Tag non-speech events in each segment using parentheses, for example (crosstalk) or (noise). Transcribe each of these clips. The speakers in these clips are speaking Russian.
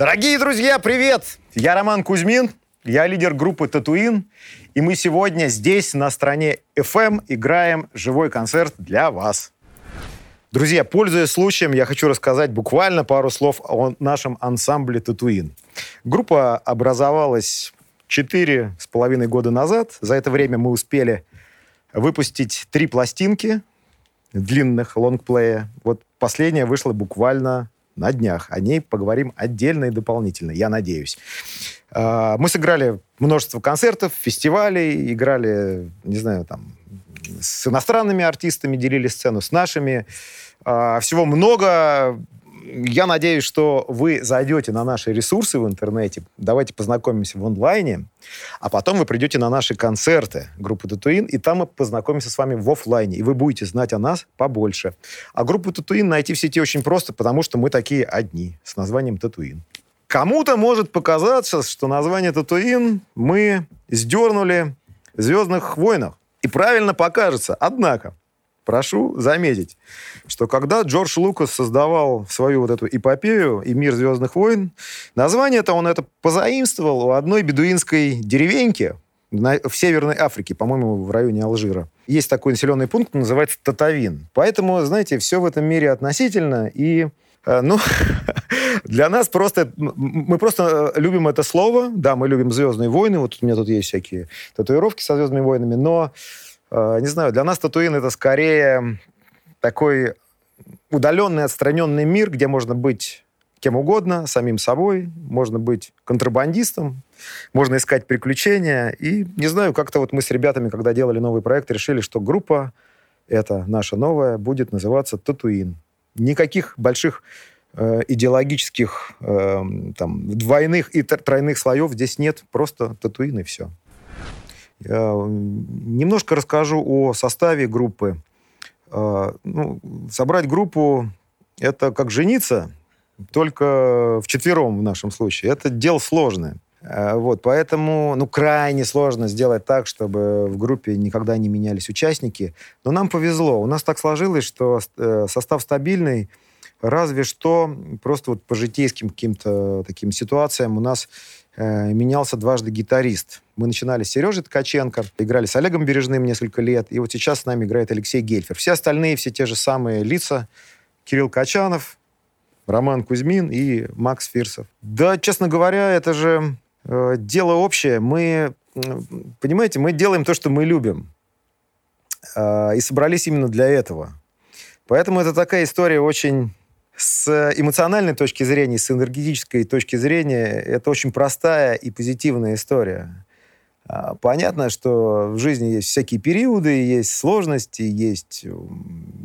Дорогие друзья, привет! Я Роман Кузьмин, я лидер группы «Татуин», и мы сегодня здесь, на стране FM, играем живой концерт для вас. Друзья, пользуясь случаем, я хочу рассказать буквально пару слов о нашем ансамбле «Татуин». Группа образовалась четыре с половиной года назад. За это время мы успели выпустить три пластинки длинных лонгплея. Вот последняя вышла буквально на днях. О ней поговорим отдельно и дополнительно, я надеюсь. А, мы сыграли множество концертов, фестивалей, играли, не знаю, там, с иностранными артистами, делили сцену с нашими. А, всего много я надеюсь, что вы зайдете на наши ресурсы в интернете, давайте познакомимся в онлайне, а потом вы придете на наши концерты группы Татуин, и там мы познакомимся с вами в офлайне, и вы будете знать о нас побольше. А группу Татуин найти в сети очень просто, потому что мы такие одни, с названием Татуин. Кому-то может показаться, что название Татуин мы сдернули в «Звездных войнах». И правильно покажется. Однако, прошу заметить, что когда Джордж Лукас создавал свою вот эту эпопею и мир «Звездных войн», название-то он это позаимствовал у одной бедуинской деревеньки в Северной Африке, по-моему, в районе Алжира. Есть такой населенный пункт, называется Татавин. Поэтому, знаете, все в этом мире относительно, и э, ну, (laughs) для нас просто... Мы просто э, любим это слово. Да, мы любим «Звездные войны». Вот у меня тут есть всякие татуировки со «Звездными войнами», но не знаю, для нас Татуин это скорее такой удаленный, отстраненный мир, где можно быть кем угодно, самим собой, можно быть контрабандистом, можно искать приключения. И, не знаю, как-то вот мы с ребятами, когда делали новый проект, решили, что группа, это наша новая, будет называться «Татуин». Никаких больших э, идеологических э, там, двойных и тройных слоев здесь нет, просто «Татуин» и все. Э, немножко расскажу о составе группы. Э, ну, собрать группу – это как жениться, только в четвером в нашем случае. Это дело сложное. Э, вот, поэтому, ну, крайне сложно сделать так, чтобы в группе никогда не менялись участники. Но нам повезло. У нас так сложилось, что состав стабильный, разве что просто вот по житейским каким-то таким ситуациям у нас Э, менялся дважды гитарист. Мы начинали с Сережей Ткаченко, играли с Олегом Бережным несколько лет, и вот сейчас с нами играет Алексей Гельфер. Все остальные, все те же самые лица. Кирилл Качанов, Роман Кузьмин и Макс Фирсов. Да, честно говоря, это же э, дело общее. Мы, понимаете, мы делаем то, что мы любим. Э, и собрались именно для этого. Поэтому это такая история очень с эмоциональной точки зрения, с энергетической точки зрения, это очень простая и позитивная история. А, понятно, что в жизни есть всякие периоды, есть сложности, есть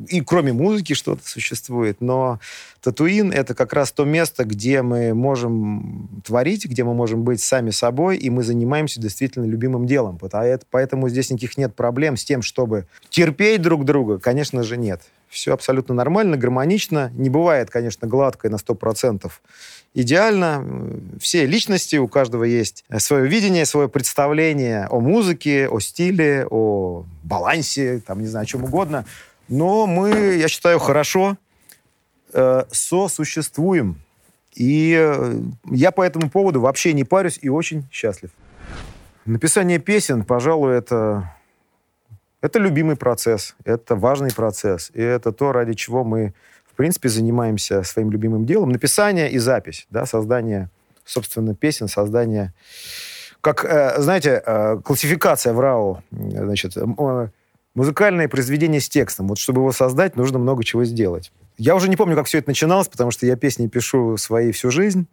и кроме музыки что-то существует, но Татуин — это как раз то место, где мы можем творить, где мы можем быть сами собой, и мы занимаемся действительно любимым делом. Поэтому здесь никаких нет проблем с тем, чтобы терпеть друг друга, конечно же, нет все абсолютно нормально, гармонично. Не бывает, конечно, гладко и на 100% идеально. Все личности, у каждого есть свое видение, свое представление о музыке, о стиле, о балансе, там, не знаю, о чем угодно. Но мы, я считаю, хорошо э, сосуществуем. И э, я по этому поводу вообще не парюсь и очень счастлив. Написание песен, пожалуй, это это любимый процесс, это важный процесс, и это то, ради чего мы, в принципе, занимаемся своим любимым делом. Написание и запись, да, создание, собственно, песен, создание... Как, э, знаете, э, классификация в РАО, значит, э, музыкальное произведение с текстом. Вот чтобы его создать, нужно много чего сделать. Я уже не помню, как все это начиналось, потому что я песни пишу свои всю жизнь.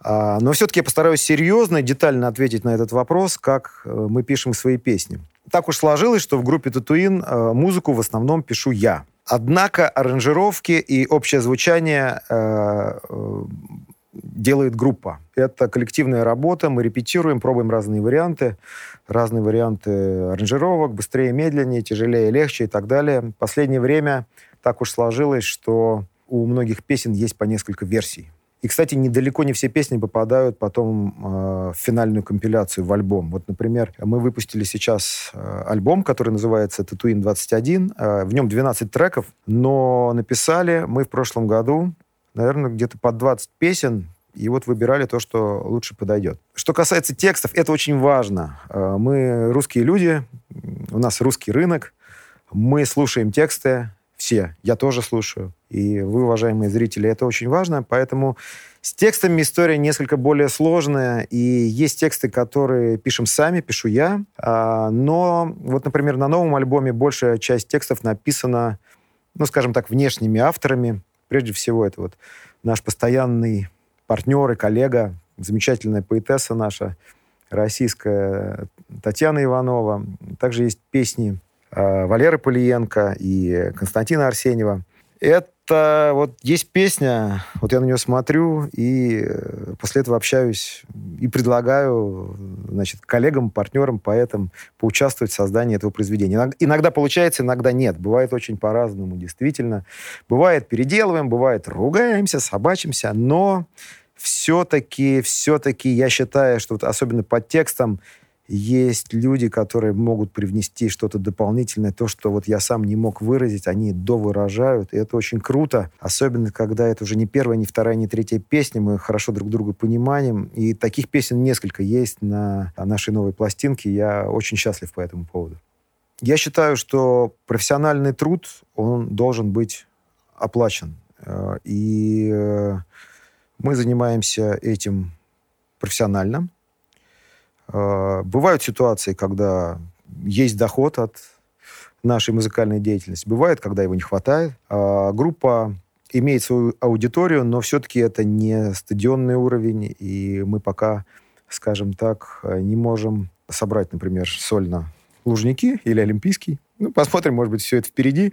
А, но все-таки я постараюсь серьезно и детально ответить на этот вопрос, как мы пишем свои песни. Так уж сложилось, что в группе «Татуин» э, музыку в основном пишу я. Однако аранжировки и общее звучание э, делает группа. Это коллективная работа, мы репетируем, пробуем разные варианты, разные варианты аранжировок, быстрее, медленнее, тяжелее, легче и так далее. В последнее время так уж сложилось, что у многих песен есть по несколько версий. И, кстати, недалеко не все песни попадают потом э, в финальную компиляцию, в альбом. Вот, например, мы выпустили сейчас э, альбом, который называется «Татуин 21». Э, в нем 12 треков, но написали мы в прошлом году, наверное, где-то под 20 песен, и вот выбирали то, что лучше подойдет. Что касается текстов, это очень важно. Э, мы русские люди, у нас русский рынок, мы слушаем тексты, все, я тоже слушаю, и вы, уважаемые зрители, это очень важно, поэтому с текстами история несколько более сложная, и есть тексты, которые пишем сами, пишу я, а, но вот, например, на новом альбоме большая часть текстов написана, ну, скажем так, внешними авторами. Прежде всего, это вот наш постоянный партнер и коллега, замечательная поэтесса наша, российская Татьяна Иванова. Также есть песни Валеры Полиенко и Константина Арсеньева. Это вот есть песня, вот я на нее смотрю, и э, после этого общаюсь и предлагаю, значит, коллегам, партнерам, поэтам поучаствовать в создании этого произведения. Иногда получается, иногда нет. Бывает очень по-разному, действительно. Бывает переделываем, бывает ругаемся, собачимся, но все-таки, все-таки я считаю, что вот особенно под текстом есть люди, которые могут привнести что-то дополнительное, то, что вот я сам не мог выразить, они довыражают, и это очень круто, особенно когда это уже не первая, не вторая, не третья песня, мы хорошо друг друга понимаем, и таких песен несколько есть на нашей новой пластинке, я очень счастлив по этому поводу. Я считаю, что профессиональный труд, он должен быть оплачен, э, и э, мы занимаемся этим профессионально, бывают ситуации, когда есть доход от нашей музыкальной деятельности. Бывает, когда его не хватает. А группа имеет свою аудиторию, но все-таки это не стадионный уровень, и мы пока, скажем так, не можем собрать, например, сольно Лужники или Олимпийский. Ну, посмотрим, может быть, все это впереди.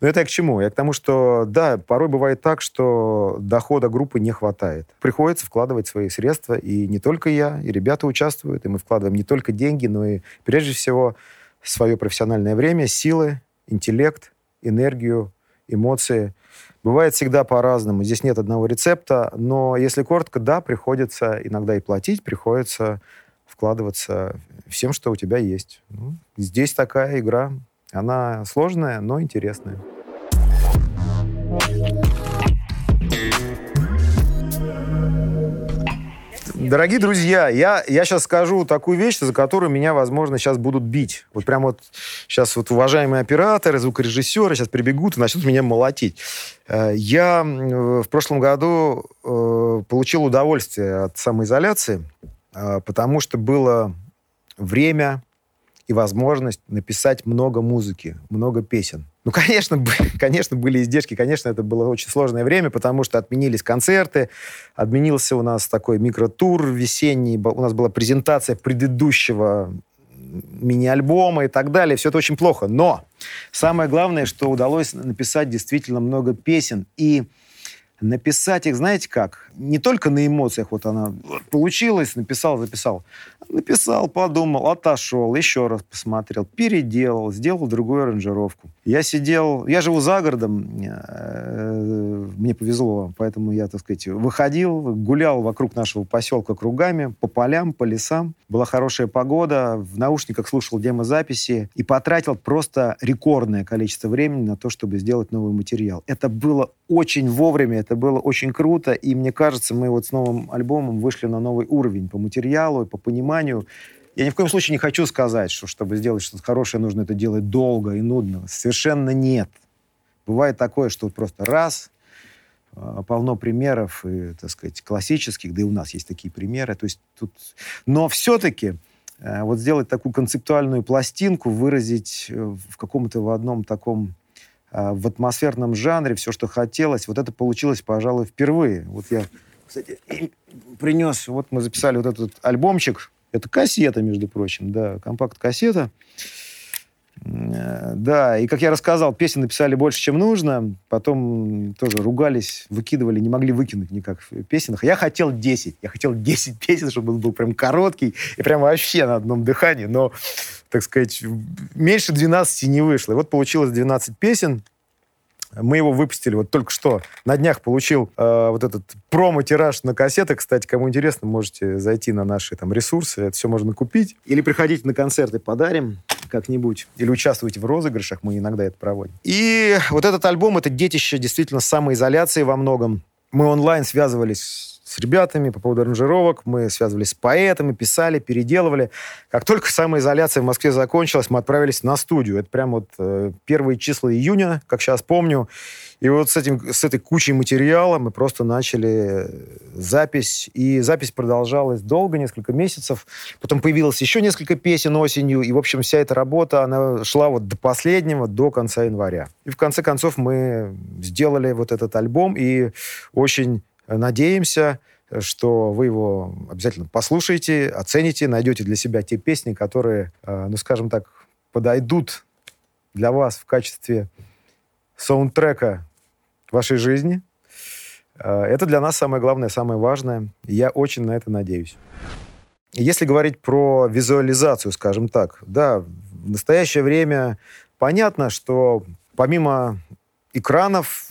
Но это я к чему? Я к тому, что, да, порой бывает так, что дохода группы не хватает. Приходится вкладывать свои средства, и не только я, и ребята участвуют, и мы вкладываем не только деньги, но и, прежде всего, свое профессиональное время, силы, интеллект, энергию, эмоции. Бывает всегда по-разному. Здесь нет одного рецепта, но если коротко, да, приходится иногда и платить, приходится вкладываться всем, что у тебя есть. Ну, здесь такая игра. Она сложная, но интересная. Дорогие друзья, я, я сейчас скажу такую вещь, за которую меня, возможно, сейчас будут бить. Вот прям вот сейчас вот уважаемые операторы, звукорежиссеры сейчас прибегут и начнут меня молотить. Э, я в прошлом году э, получил удовольствие от самоизоляции, э, потому что было время и возможность написать много музыки, много песен. Ну, конечно, (laughs) конечно, были издержки, конечно, это было очень сложное время, потому что отменились концерты, отменился у нас такой микротур весенний, у нас была презентация предыдущего мини-альбома и так далее. Все это очень плохо. Но самое главное, что удалось написать действительно много песен. И написать их, знаете как? Не только на эмоциях, вот она получилась, написал, записал. Написал, подумал, отошел, еще раз посмотрел, переделал, сделал другую аранжировку. Я сидел, я живу за городом, э, мне повезло, поэтому я, так сказать, выходил, гулял вокруг нашего поселка кругами, по полям, по лесам. Была хорошая погода, в наушниках слушал демозаписи и потратил просто рекордное количество времени на то, чтобы сделать новый материал. Это было очень вовремя, это было очень круто, и мне кажется, мы вот с новым альбомом вышли на новый уровень по материалу, по пониманию. Я ни в коем случае не хочу сказать, что чтобы сделать что-то хорошее, нужно это делать долго и нудно. Совершенно нет. Бывает такое, что просто раз, а, полно примеров, и, так сказать, классических, да и у нас есть такие примеры. То есть тут... Но все-таки э, вот сделать такую концептуальную пластинку, выразить э, в каком-то в одном таком в атмосферном жанре все, что хотелось. Вот это получилось, пожалуй, впервые. Вот я, кстати, принес, вот мы записали вот этот альбомчик. Это кассета, между прочим, да, компакт-кассета. Э, да, и как я рассказал, песен написали больше, чем нужно. Потом тоже ругались, выкидывали, не могли выкинуть никак в. Я хотел 10. Я хотел 10 (laughs) песен, чтобы он был прям короткий и прям вообще на одном дыхании. Но, так сказать, меньше 12 не вышло. И вот получилось 12 песен. Мы его выпустили вот только что. На днях получил э, вот этот промо-тираж на кассеты. Кстати, кому интересно, можете зайти на наши там ресурсы. Это все можно купить. Или приходите на концерты, подарим как-нибудь. Или участвуйте в розыгрышах. Мы иногда это проводим. И вот этот альбом — это детище действительно самоизоляции во многом. Мы онлайн связывались с ребятами по поводу аранжировок, мы связывались с поэтами, писали, переделывали. Как только самоизоляция в Москве закончилась, мы отправились на студию. Это прям вот э, первые числа июня, как сейчас помню. И вот с, этим, с этой кучей материала мы просто начали запись. И запись продолжалась долго, несколько месяцев. Потом появилось еще несколько песен осенью. И, в общем, вся эта работа, она шла вот до последнего, до конца января. И в конце концов мы сделали вот этот альбом. И очень надеемся, что вы его обязательно послушаете, оцените, найдете для себя те песни, которые, э, ну, скажем так, подойдут для вас в качестве саундтрека вашей жизни. Э, это для нас самое главное, самое важное. я очень на это надеюсь. Если говорить про визуализацию, скажем так, да, в настоящее время понятно, что помимо экранов,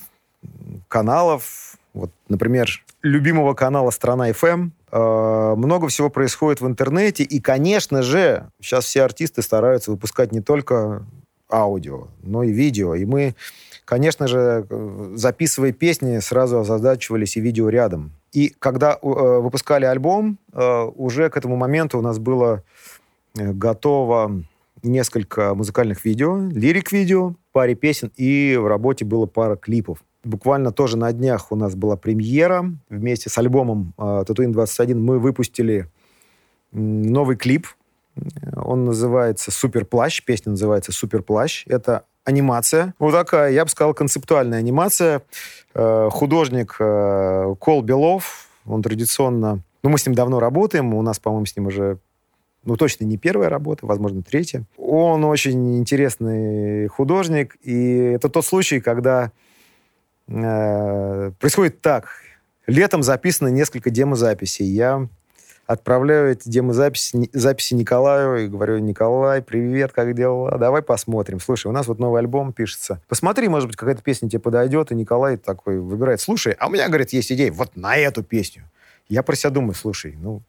каналов, вот, например, любимого канала «Страна FM», э, много всего происходит в интернете, и, конечно же, сейчас все артисты стараются выпускать не только аудио, но и видео. И мы Конечно же, записывая песни, сразу озадачивались и видео рядом. И когда э, выпускали альбом, э, уже к этому моменту у нас было э, готово несколько музыкальных видео, лирик-видео, паре песен, и в работе было пара клипов. Буквально тоже на днях у нас была премьера. Вместе с альбомом «Татуин 21» мы выпустили новый клип. Он называется «Супер плащ». Песня называется «Супер плащ». Это анимация. Вот такая, я бы сказал, концептуальная анимация. Э, художник э, Кол Белов, он традиционно... Ну, мы с ним давно работаем, у нас, по-моему, с ним уже ну, точно не первая работа, возможно, третья. Он очень интересный художник, и это тот случай, когда э, происходит так. Летом записано несколько демозаписей. Я отправляю эти демозаписи записи Николаю и говорю, Николай, привет, как дела? Давай посмотрим. Слушай, у нас вот новый альбом пишется. Посмотри, может быть, какая-то песня тебе подойдет. И Николай такой выбирает, слушай, а у меня, говорит, есть идея вот на эту песню. Я про себя думаю, слушай, ну,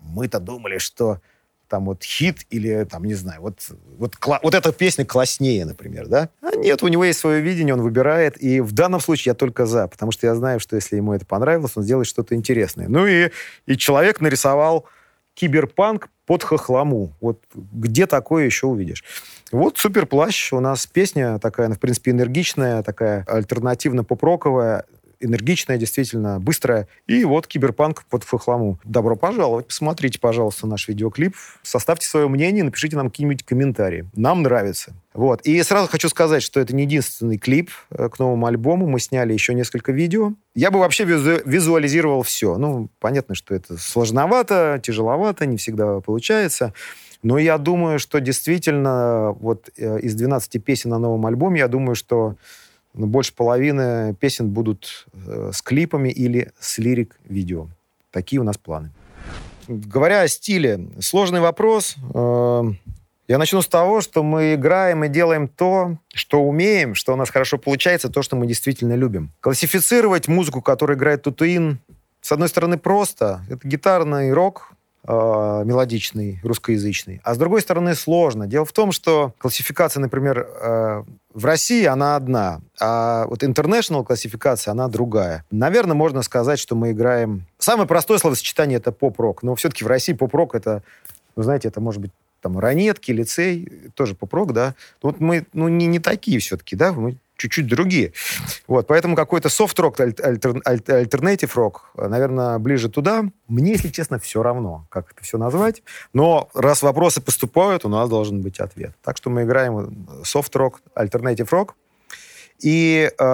мы-то думали, что там вот хит или там, не знаю, вот, вот, вот эта песня класснее, например, да? А нет, у него есть свое видение, он выбирает, и в данном случае я только за, потому что я знаю, что если ему это понравилось, он сделает что-то интересное. Ну и, и человек нарисовал киберпанк под хохламу. Вот где такое еще увидишь? Вот суперплащ. У нас песня такая, она, в принципе, энергичная, такая альтернативно-поп-роковая энергичная, действительно, быстрая. И вот киберпанк под фахламу. Добро пожаловать. Посмотрите, пожалуйста, наш видеоклип. Составьте свое мнение, напишите нам какие-нибудь комментарии. Нам нравится. Вот. И сразу хочу сказать, что это не единственный клип э, к новому альбому. Мы сняли еще несколько видео. Я бы вообще визу- визуализировал все. Ну, понятно, что это сложновато, тяжеловато, не всегда получается. Но я думаю, что действительно вот э, из 12 песен на новом альбоме, я думаю, что но больше половины песен будут э, с клипами или с лирик-видео. Такие у нас планы. Говоря о стиле, сложный вопрос. Э, я начну с того, что мы играем и делаем то, что умеем, что у нас хорошо получается, то, что мы действительно любим. Классифицировать музыку, которую играет Тутуин, с одной стороны, просто. Это гитарный рок, э, мелодичный, русскоязычный. А с другой стороны, сложно. Дело в том, что классификация, например, э, в России она одна, а вот international классификация, она другая. Наверное, можно сказать, что мы играем... Самое простое словосочетание — это поп-рок. Но все-таки в России поп-рок — это, ну, знаете, это может быть там ранетки, лицей, тоже поп-рок, да. Вот мы, ну, не, не такие все-таки, да, мы чуть-чуть другие. Вот, поэтому какой-то софт-рок, альтернатив рок, наверное, ближе туда. Мне, если честно, все равно, как это все назвать. Но раз вопросы поступают, у нас должен быть ответ. Так что мы играем софт-рок, альтернатив рок. И э,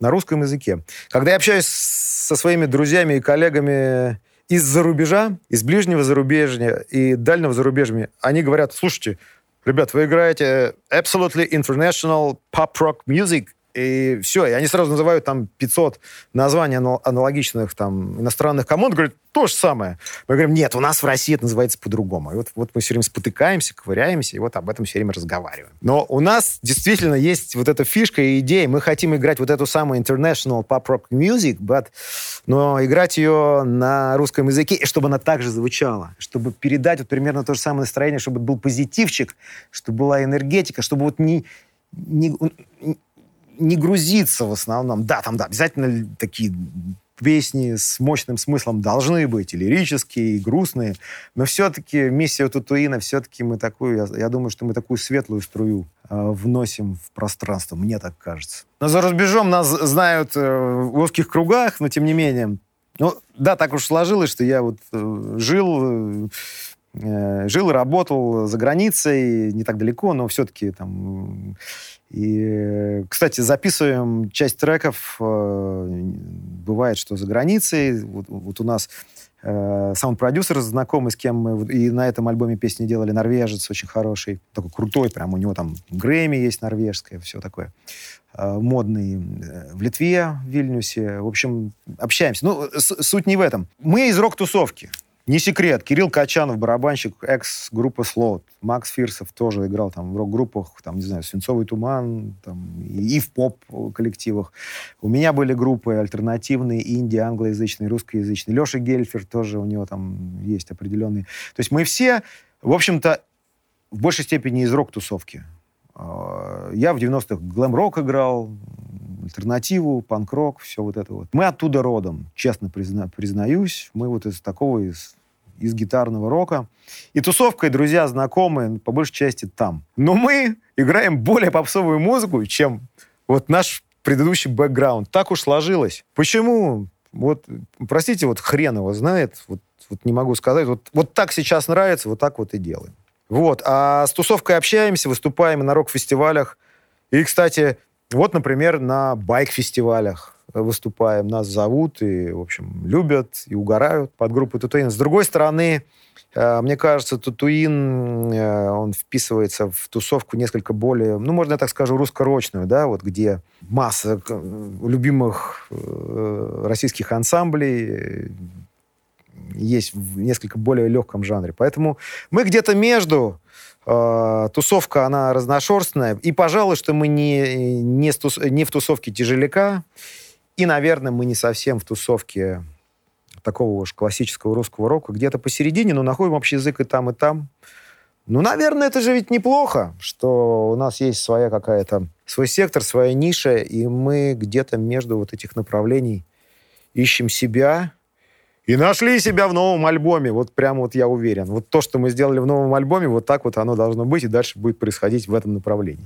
на русском языке. Когда я общаюсь со своими друзьями и коллегами из-за рубежа, из ближнего зарубежья и дальнего зарубежья, они говорят, слушайте, ребят, вы играете absolutely international pop-rock music, и все, и они сразу называют там 500 названий аналогичных там иностранных команд, говорят, то же самое. Мы говорим, нет, у нас в России это называется по-другому. И вот, вот мы все время спотыкаемся, ковыряемся, и вот об этом все время разговариваем. Но у нас действительно есть вот эта фишка и идея. Мы хотим играть вот эту самую international pop-rock music, but, но играть ее на русском языке, чтобы она также звучала, чтобы передать вот примерно то же самое настроение, чтобы был позитивчик, чтобы была энергетика, чтобы вот не, не, не грузиться в основном. Да, там, да, обязательно такие песни с мощным смыслом должны быть, и лирические, и грустные, но все-таки миссия Татуина, все-таки мы такую, я, я думаю, что мы такую светлую струю вносим в пространство, мне так кажется. Но за рубежом нас знают э, в узких кругах, но тем не менее. Ну, да, так уж сложилось, что я вот э, жил... Э, жил и работал за границей, не так далеко, но все-таки там и, кстати, записываем часть треков. Э, бывает, что за границей. Вот, вот у нас э, саунд-продюсер знакомый, с кем мы и на этом альбоме песни делали, норвежец очень хороший, такой крутой, прям у него там Грэмми есть норвежская, все такое. Э, модный э, в Литве, в Вильнюсе. В общем, общаемся. Ну, суть не в этом. Мы из рок-тусовки. Не секрет, Кирилл Качанов, барабанщик, экс-группы Слот. Макс Фирсов тоже играл там в рок-группах, там, не знаю, «Свинцовый туман», там, и в поп-коллективах. У меня были группы альтернативные, инди, англоязычные, русскоязычные. Леша Гельфер тоже, у него там есть определенные... То есть мы все, в общем-то, в большей степени из рок-тусовки. А, я в 90-х глэм-рок играл, альтернативу, панк-рок, все вот это вот. Мы оттуда родом, честно призна, признаюсь. Мы вот из такого, из, из гитарного рока. И тусовка, и друзья, знакомые, по большей части там. Но мы играем более попсовую музыку, чем вот наш предыдущий бэкграунд. Так уж сложилось. Почему? Вот, простите, вот хрен его знает, вот, вот не могу сказать. Вот, вот так сейчас нравится, вот так вот и делаем. Вот. А с тусовкой общаемся, выступаем на рок-фестивалях. И, кстати, вот, например, на байк-фестивалях выступаем, нас зовут и, в общем, любят и угорают под группой Татуин. С другой стороны, э, мне кажется, Татуин, э, он вписывается в тусовку несколько более, ну, можно я так скажу, русскорочную, да, вот где масса любимых э, российских ансамблей есть в несколько более легком жанре. Поэтому мы где-то между э, тусовка, она разношерстная. И, пожалуй, что мы не, не, стус, не в тусовке тяжеляка. И, наверное, мы не совсем в тусовке такого уж классического русского рока. Где-то посередине, но находим общий язык и там, и там. Ну, наверное, это же ведь неплохо, что у нас есть своя какая-то, свой сектор, своя ниша, и мы где-то между вот этих направлений ищем себя, и нашли себя в новом альбоме. Вот прямо вот я уверен. Вот то, что мы сделали в новом альбоме, вот так вот оно должно быть, и дальше будет происходить в этом направлении.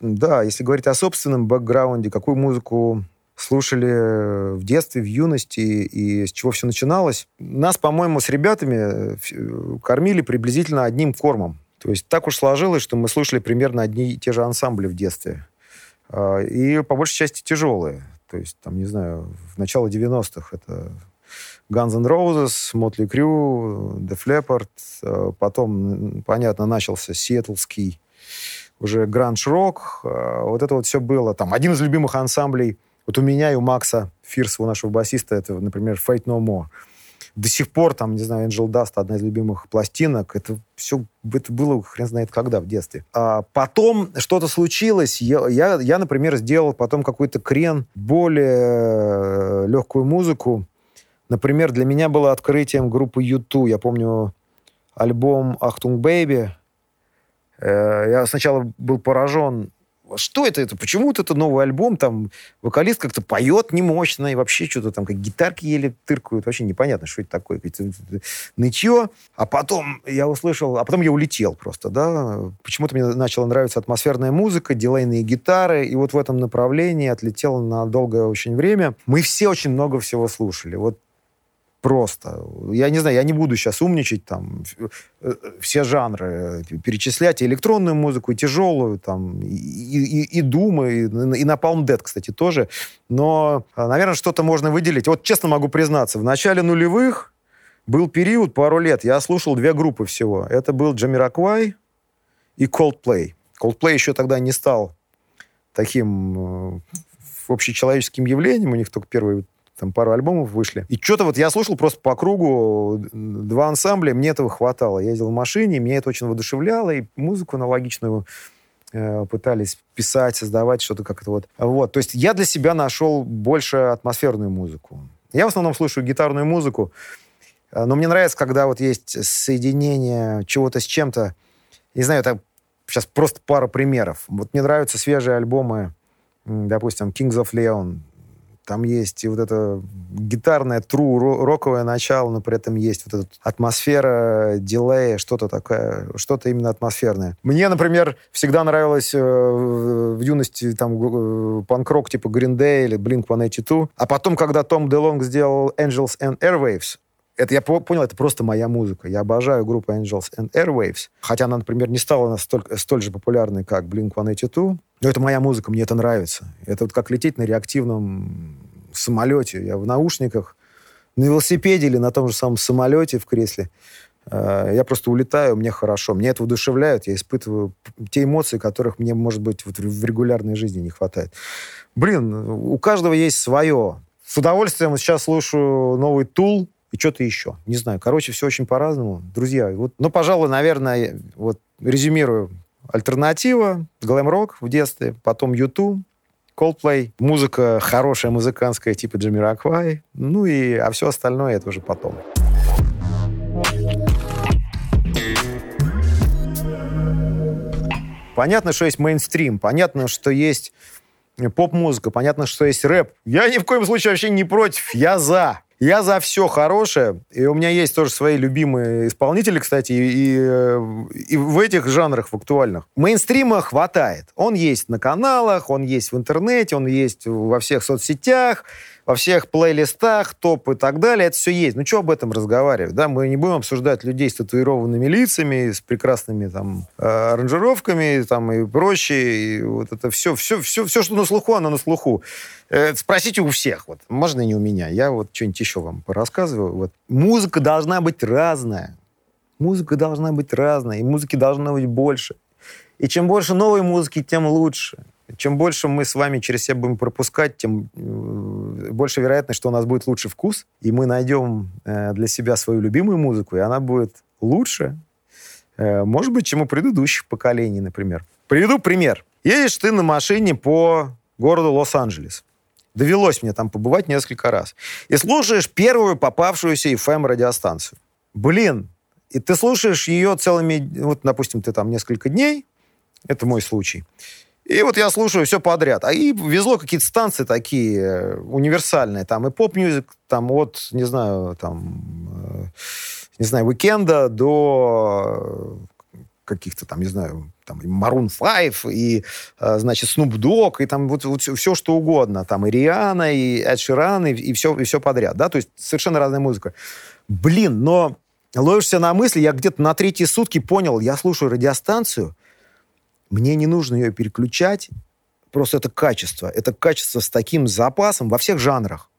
Да, если говорить о собственном бэкграунде, какую музыку слушали в детстве, в юности, и с чего все начиналось. Нас, по-моему, с ребятами э, кормили приблизительно одним кормом. То есть так уж сложилось, что мы слушали примерно одни и те же ансамбли в детстве. А, и по большей части тяжелые. То есть, там, не знаю, в начало 90-х это Guns N' Roses, Motley Crue, Def Leppard. Э, потом, понятно, начался сиэтлский уже гранж-рок. Э, вот это вот все было. Там один из любимых ансамблей вот у меня и у Макса Фирса, у нашего басиста, это, например, Fate No More. До сих пор, там, не знаю, Angel Dust, одна из любимых пластинок. Это все, это было хрен знает когда в детстве. А потом что-то случилось. Я, я, я, например, сделал потом какой-то крен, более э, легкую музыку. Например, для меня было открытием группы U2. Я помню альбом «Achtung Baby». Я сначала был поражен что это, это? Почему вот это новый альбом, там вокалист как-то поет немощно, и вообще что-то там, как гитарки еле тыркают, вообще непонятно, что это такое, нытье. А потом я услышал, а потом я улетел просто, да, почему-то мне начала нравиться атмосферная музыка, дилейные гитары, и вот в этом направлении отлетел на долгое очень время. Мы все очень много всего слушали. Вот просто. Я не знаю, я не буду сейчас умничать, там, э, все жанры э, перечислять, и электронную музыку, и тяжелую, там, и, и, и Doom, и, и на Dead, кстати, тоже. Но, а, наверное, что-то можно выделить. Вот честно могу признаться, в начале нулевых был период, пару лет, я слушал две группы всего. Это был Jamiroquai и Coldplay. Coldplay еще тогда не стал таким э, общечеловеческим явлением, у них только первый там пару альбомов вышли. И что-то вот я слушал просто по кругу два ансамбля, мне этого хватало. Я ездил в машине, меня это очень воодушевляло, и музыку аналогичную э, пытались писать, создавать что-то как-то вот. Вот, то есть я для себя нашел больше атмосферную музыку. Я в основном слушаю гитарную музыку, э, но мне нравится, когда вот есть соединение чего-то с чем-то. Не знаю, это сейчас просто пара примеров. Вот мне нравятся свежие альбомы, допустим, Kings of Leon, там есть и вот это гитарное, тру, роковое начало, но при этом есть вот эта атмосфера, дилея, что-то такое, что-то именно атмосферное. Мне, например, всегда нравилось э, в юности там э, панк-рок типа Green Day или Blink-182, а потом, когда Том Делонг сделал Angels and Airwaves, это я понял, это просто моя музыка. Я обожаю группу Angels and Airwaves. Хотя она, например, не стала настолько, столь же популярной, как Blink-182. Но это моя музыка, мне это нравится. Это вот как лететь на реактивном самолете. Я в наушниках, на велосипеде или на том же самом самолете в кресле. Э, я просто улетаю, мне хорошо. Мне это удушевляет, я испытываю те эмоции, которых мне, может быть, вот в регулярной жизни не хватает. Блин, у каждого есть свое. С удовольствием сейчас слушаю новый Тул, и что-то еще. Не знаю. Короче, все очень по-разному. Друзья, вот, ну, пожалуй, наверное, вот резюмирую. Альтернатива, глэм-рок в детстве, потом YouTube, Coldplay, музыка хорошая, музыкантская, типа Джимми Раквай, ну и, а все остальное это уже потом. Понятно, что есть мейнстрим, понятно, что есть поп-музыка, понятно, что есть рэп. Я ни в коем случае вообще не против, я за. Я за все хорошее, и у меня есть тоже свои любимые исполнители, кстати, и, и, э, и в этих жанрах, в актуальных. Мейнстрима хватает. Он есть на каналах, он есть в интернете, он есть во всех соцсетях, во всех плейлистах, топ и так далее, это все есть. Ну, что об этом разговаривать, да? Мы не будем обсуждать людей с татуированными лицами, с прекрасными там э, аранжировками там и прочее. И вот это все, все, все, все, что на слуху, оно на слуху. Э, спросите у всех, вот. Можно не у меня. Я вот что-нибудь еще вам рассказываю. Вот. Музыка должна быть разная. Музыка должна быть разная, и музыки должно быть больше. И чем больше новой музыки, тем лучше. Чем больше мы с вами через себя будем пропускать, тем э, больше вероятность, что у нас будет лучший вкус, и мы найдем э, для себя свою любимую музыку, и она будет лучше, э, может быть, чем у предыдущих поколений, например. Приведу пример. Едешь ты на машине по городу Лос-Анджелес. Довелось мне там побывать несколько раз. И слушаешь первую попавшуюся FM-радиостанцию. Блин, и ты слушаешь ее целыми... Вот, допустим, ты там несколько дней, это мой случай, и вот я слушаю все подряд. А и везло какие-то станции такие э, универсальные. Там и поп-мюзик, там от, не знаю, там, э, не знаю, уикенда до каких-то там, не знаю, там и Maroon 5, и, э, значит, Snoop Dogg, и там вот, вот все, что угодно. Там и Риана, и Эд Ширан, и, и, все, и все подряд, да, то есть совершенно разная музыка. Блин, но ловишься на мысли, я где-то на третьи сутки понял, я слушаю радиостанцию, мне не нужно ее переключать. Просто это качество. Это качество с таким запасом во всех жанрах.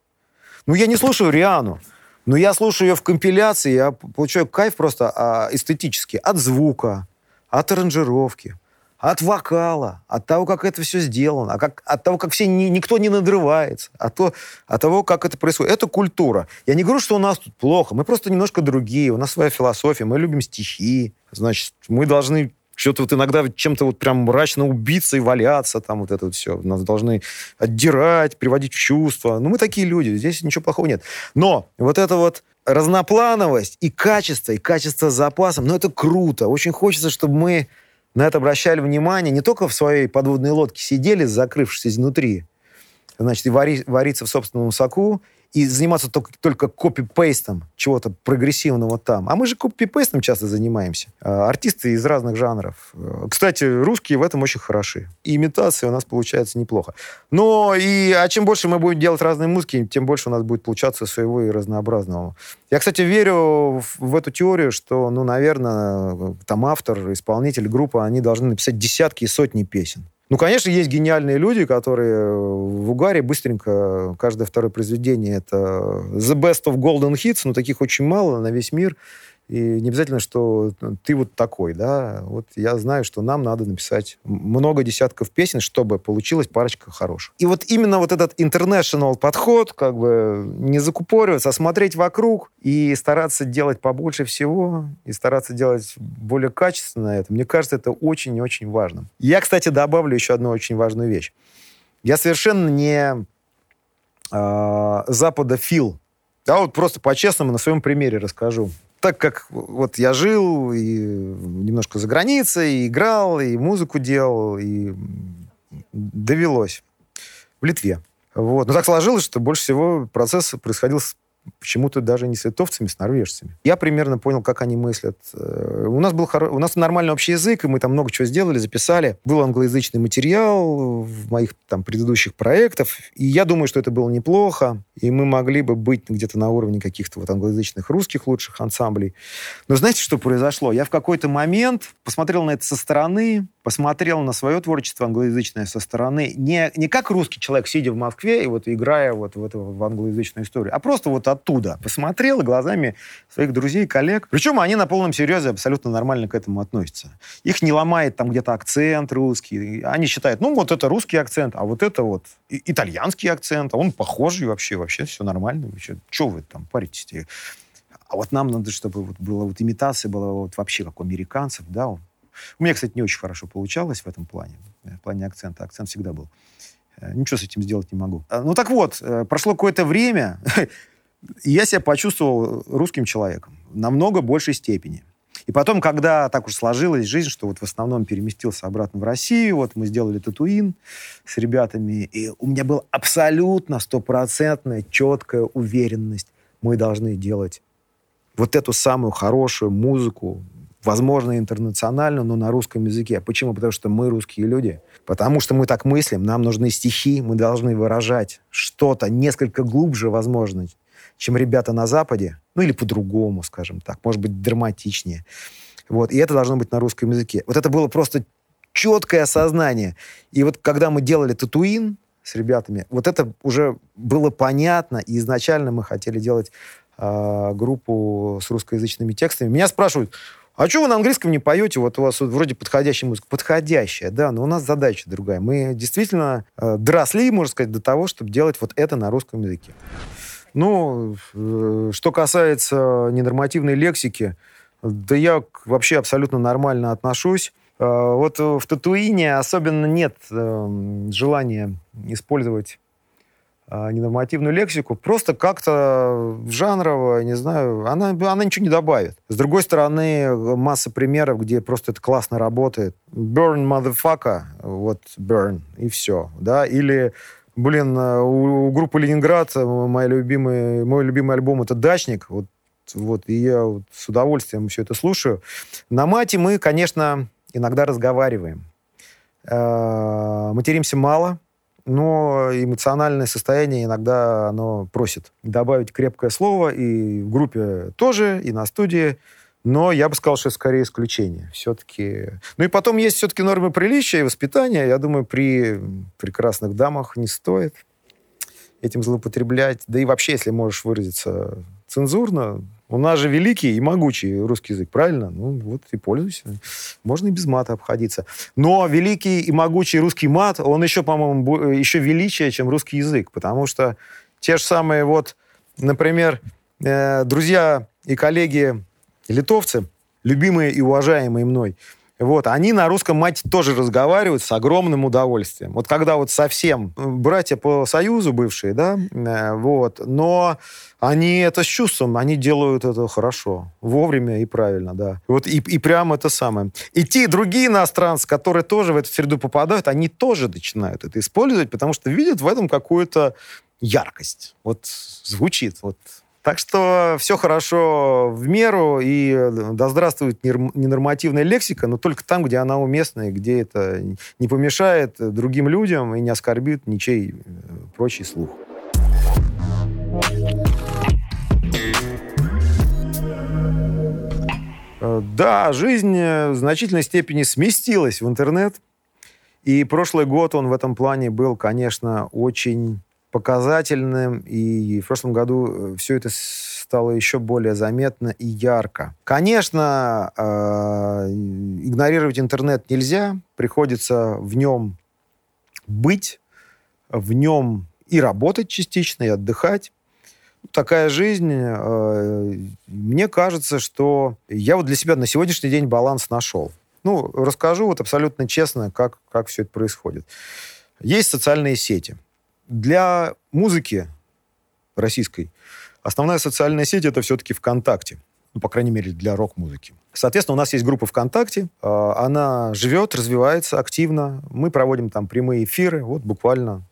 Ну, я не слушаю Риану, но я слушаю ее в компиляции, я получаю кайф просто а, эстетически от звука, от аранжировки, от вокала, от того, как это все сделано, а как, от того, как все ни, никто не надрывается, от, то, от того, как это происходит. Это культура. Я не говорю, что у нас тут плохо, мы просто немножко другие, у нас своя философия, мы любим стихи, значит, мы должны что-то вот иногда чем-то вот прям мрачно убиться и валяться, там вот это вот все. Нас должны отдирать, приводить в чувство. Ну, мы такие люди, здесь ничего плохого нет. Но вот это вот разноплановость и качество, и качество с запасом, ну, это круто. Очень хочется, чтобы мы на это обращали внимание, не только в своей подводной лодке сидели, закрывшись изнутри, значит, и вари, вариться в собственном соку, и заниматься только, только копипейстом чего-то прогрессивного там. А мы же копипейстом часто занимаемся. А, артисты из разных жанров. Э, кстати, русские в этом очень хороши. И имитация у нас получается неплохо. Но и, а чем больше мы будем делать разные музыки, тем больше у нас будет получаться своего и разнообразного. Я, кстати, верю в, эту теорию, что, ну, наверное, там автор, исполнитель, группа, они должны написать десятки и сотни песен. Ну, конечно, есть гениальные люди, которые в угаре быстренько каждое второе произведение это the best of golden hits, но таких очень мало на весь мир. И не обязательно, что ты вот такой, да. Вот я знаю, что нам надо написать много десятков песен, чтобы получилась парочка хороших. И вот именно вот этот international подход, как бы не закупориваться, а смотреть вокруг и стараться делать побольше всего, и стараться делать более качественно это, мне кажется, это очень и очень важно. Я, кстати, добавлю еще одну очень важную вещь. Я совершенно не э, западофил. Да, вот просто по-честному на своем примере расскажу так как вот я жил и немножко за границей, и играл, и музыку делал, и довелось в Литве. Вот. Но так сложилось, что больше всего процесс происходил почему-то даже не с литовцами, с норвежцами. Я примерно понял, как они мыслят. Э, у нас был хоро... у нас нормальный общий язык, и мы там много чего сделали, записали. Был англоязычный материал в моих там предыдущих проектах, и я думаю, что это было неплохо, и мы могли бы быть где-то на уровне каких-то вот англоязычных русских лучших ансамблей. Но знаете, что произошло? Я в какой-то момент посмотрел на это со стороны, посмотрел на свое творчество англоязычное со стороны, не, не как русский человек, сидя в Москве и вот играя вот в, эту, в англоязычную историю, а просто вот оттуда. Посмотрел глазами своих друзей, коллег. Причем они на полном серьезе абсолютно нормально к этому относятся. Их не ломает там где-то акцент русский. Они считают, ну вот это русский акцент, а вот это вот итальянский акцент, а он похожий вообще, вообще все нормально. Что вы там паритесь? А вот нам надо, чтобы вот была вот имитация была вот вообще как у американцев, да, у меня, кстати, не очень хорошо получалось в этом плане, в плане акцента. Акцент всегда был. Э, ничего с этим сделать не могу. А, ну так вот, э, прошло какое-то время, (laughs) и я себя почувствовал русским человеком намного большей степени. И потом, когда так уж сложилась жизнь, что вот в основном переместился обратно в Россию, вот мы сделали татуин с ребятами, и у меня была абсолютно стопроцентная четкая уверенность, мы должны делать вот эту самую хорошую музыку, возможно, интернациональную, но на русском языке. Почему? Потому что мы русские люди. Потому что мы так мыслим, нам нужны стихи, мы должны выражать что-то несколько глубже, возможно, чем ребята на Западе, ну или по-другому, скажем так, может быть, драматичнее. Вот, и это должно быть на русском языке. Вот это было просто четкое осознание. И вот когда мы делали «Татуин» с ребятами, вот это уже было понятно, и изначально мы хотели делать э, группу с русскоязычными текстами. Меня спрашивают, а что вы на английском не поете? Вот у вас вот вроде подходящая музыка. Подходящая, да, но у нас задача другая. Мы действительно э, доросли, можно сказать, до того, чтобы делать вот это на русском языке. Ну, э, что касается ненормативной лексики, да я вообще абсолютно нормально отношусь. Э, вот в Татуине особенно нет э, желания использовать ненормативную лексику, просто как-то жанрово, не знаю, она, она ничего не добавит. С другой стороны, масса примеров, где просто это классно работает. Burn, motherfucker, вот burn, и все, да, или Блин, э, у, у группы Ленинград э, мой любимый, мой любимый альбом это «Дачник». Вот, вот, и я вот с удовольствием все это слушаю. На мате мы, конечно, иногда разговариваем. Э, материмся мало, но эмоциональное состояние иногда оно просит добавить крепкое слово, и в группе тоже, и на студии. Но я бы сказал, что это скорее исключение. Все-таки... Ну и потом есть все-таки нормы приличия и воспитания. Я думаю, при прекрасных дамах не стоит этим злоупотреблять. Да и вообще, если можешь выразиться цензурно, у нас же великий и могучий русский язык, правильно? Ну вот и пользуйся. Можно и без мата обходиться. Но великий и могучий русский мат, он еще, по-моему, еще величие, чем русский язык. Потому что те же самые вот, например, э, друзья и коллеги литовцы, любимые и уважаемые мной, вот, они на русском мате тоже разговаривают с огромным удовольствием. Вот когда вот совсем э, братья по союзу бывшие, да, э, вот, но они это с чувством, они делают это хорошо, вовремя и правильно, да. Вот и, и прямо это самое. И те другие иностранцы, которые тоже в эту среду попадают, они тоже начинают это использовать, потому что видят в этом какую-то яркость. Вот звучит, вот так что все хорошо в меру, и э, да здравствует ненормативная лексика, но только там, где она уместна, и где это не помешает другим людям и не оскорбит ничей э, прочий слух. Э, да, жизнь в значительной степени сместилась в интернет. И прошлый год он в этом плане был, конечно, очень показательным, и в прошлом году э, все это стало еще более заметно и ярко. Конечно, э, игнорировать интернет нельзя, приходится в нем быть, в нем и работать частично, и отдыхать. Такая жизнь. Э, мне кажется, что я вот для себя на сегодняшний день баланс нашел. Ну, расскажу вот абсолютно честно, как, как все это происходит. Есть социальные сети – для музыки российской основная социальная сеть это все-таки ВКонтакте. Ну, по крайней мере, для рок-музыки. Соответственно, у нас есть группа ВКонтакте. А, она живет, развивается активно. Мы проводим там прямые эфиры. Вот буквально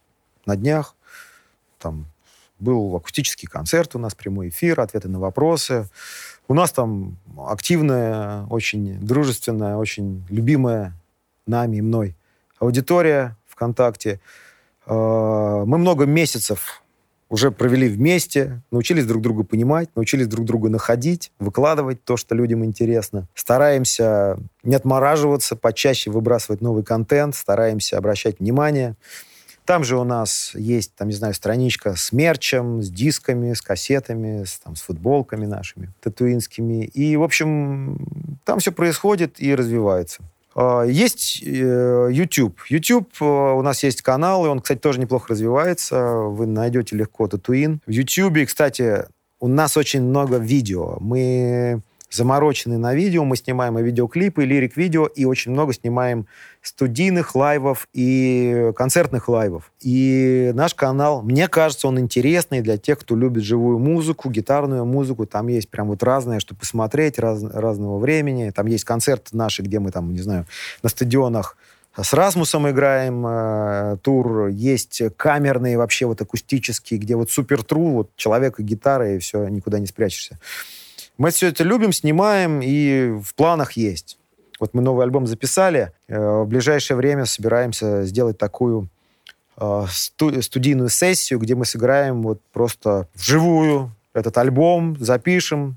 на днях там был акустический концерт у нас, прямой эфир, ответы на вопросы. У нас там активная, очень дружественная, очень любимая нами и мной аудитория ВКонтакте. А, мы много месяцев уже провели вместе, научились друг друга понимать, научились друг друга находить, выкладывать то, что людям интересно. Стараемся не отмораживаться, почаще выбрасывать новый контент, стараемся обращать внимание. Там же у нас есть, там, не знаю, страничка с мерчем, с дисками, с кассетами, с, там, с футболками нашими, татуинскими. И, в общем, там все происходит и развивается. А, есть э, YouTube. YouTube, э, у нас есть канал, и он, кстати, тоже неплохо развивается. Вы найдете легко Татуин. В YouTube, кстати, у нас очень много видео. Мы заморочены на видео. Мы снимаем и видеоклипы, и лирик-видео, и очень много снимаем студийных лайвов и концертных лайвов. И наш канал, мне кажется, он интересный для тех, кто любит живую музыку, гитарную музыку. Там есть прям вот разное, что посмотреть, раз, разного времени. Там есть концерты наши, где мы там, не знаю, на стадионах с Расмусом играем э, тур, есть камерные вообще вот акустические, где вот супер тру, вот человек и гитара, и все, никуда не спрячешься. Мы все это любим, снимаем, и в планах есть. Вот мы новый альбом записали. Э, в ближайшее время собираемся сделать такую э, студийную сессию, где мы сыграем вот просто вживую этот альбом, запишем,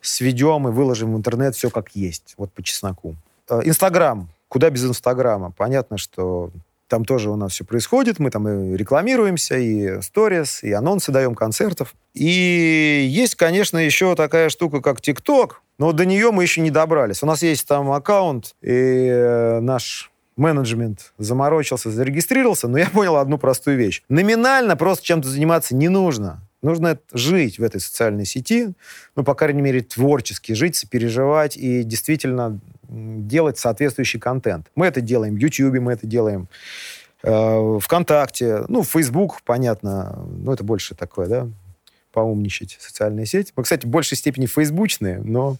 сведем и выложим в интернет все как есть, вот по чесноку. Э, Инстаграм. Куда без Инстаграма? Понятно, что там тоже у нас все происходит. Мы там и рекламируемся, и сторис, и анонсы даем концертов. И есть, конечно, еще такая штука, как ТикТок, но до нее мы еще не добрались. У нас есть там аккаунт, и э, наш менеджмент заморочился, зарегистрировался, но я понял одну простую вещь. Номинально просто чем-то заниматься не нужно. Нужно жить в этой социальной сети, ну, по крайней мере, творчески жить, сопереживать и действительно делать соответствующий контент. Мы это делаем в YouTube, мы это делаем э, ВКонтакте, ну, Facebook, понятно, ну, это больше такое, да, поумничать, социальная сеть. Мы, кстати, в большей степени фейсбучные, но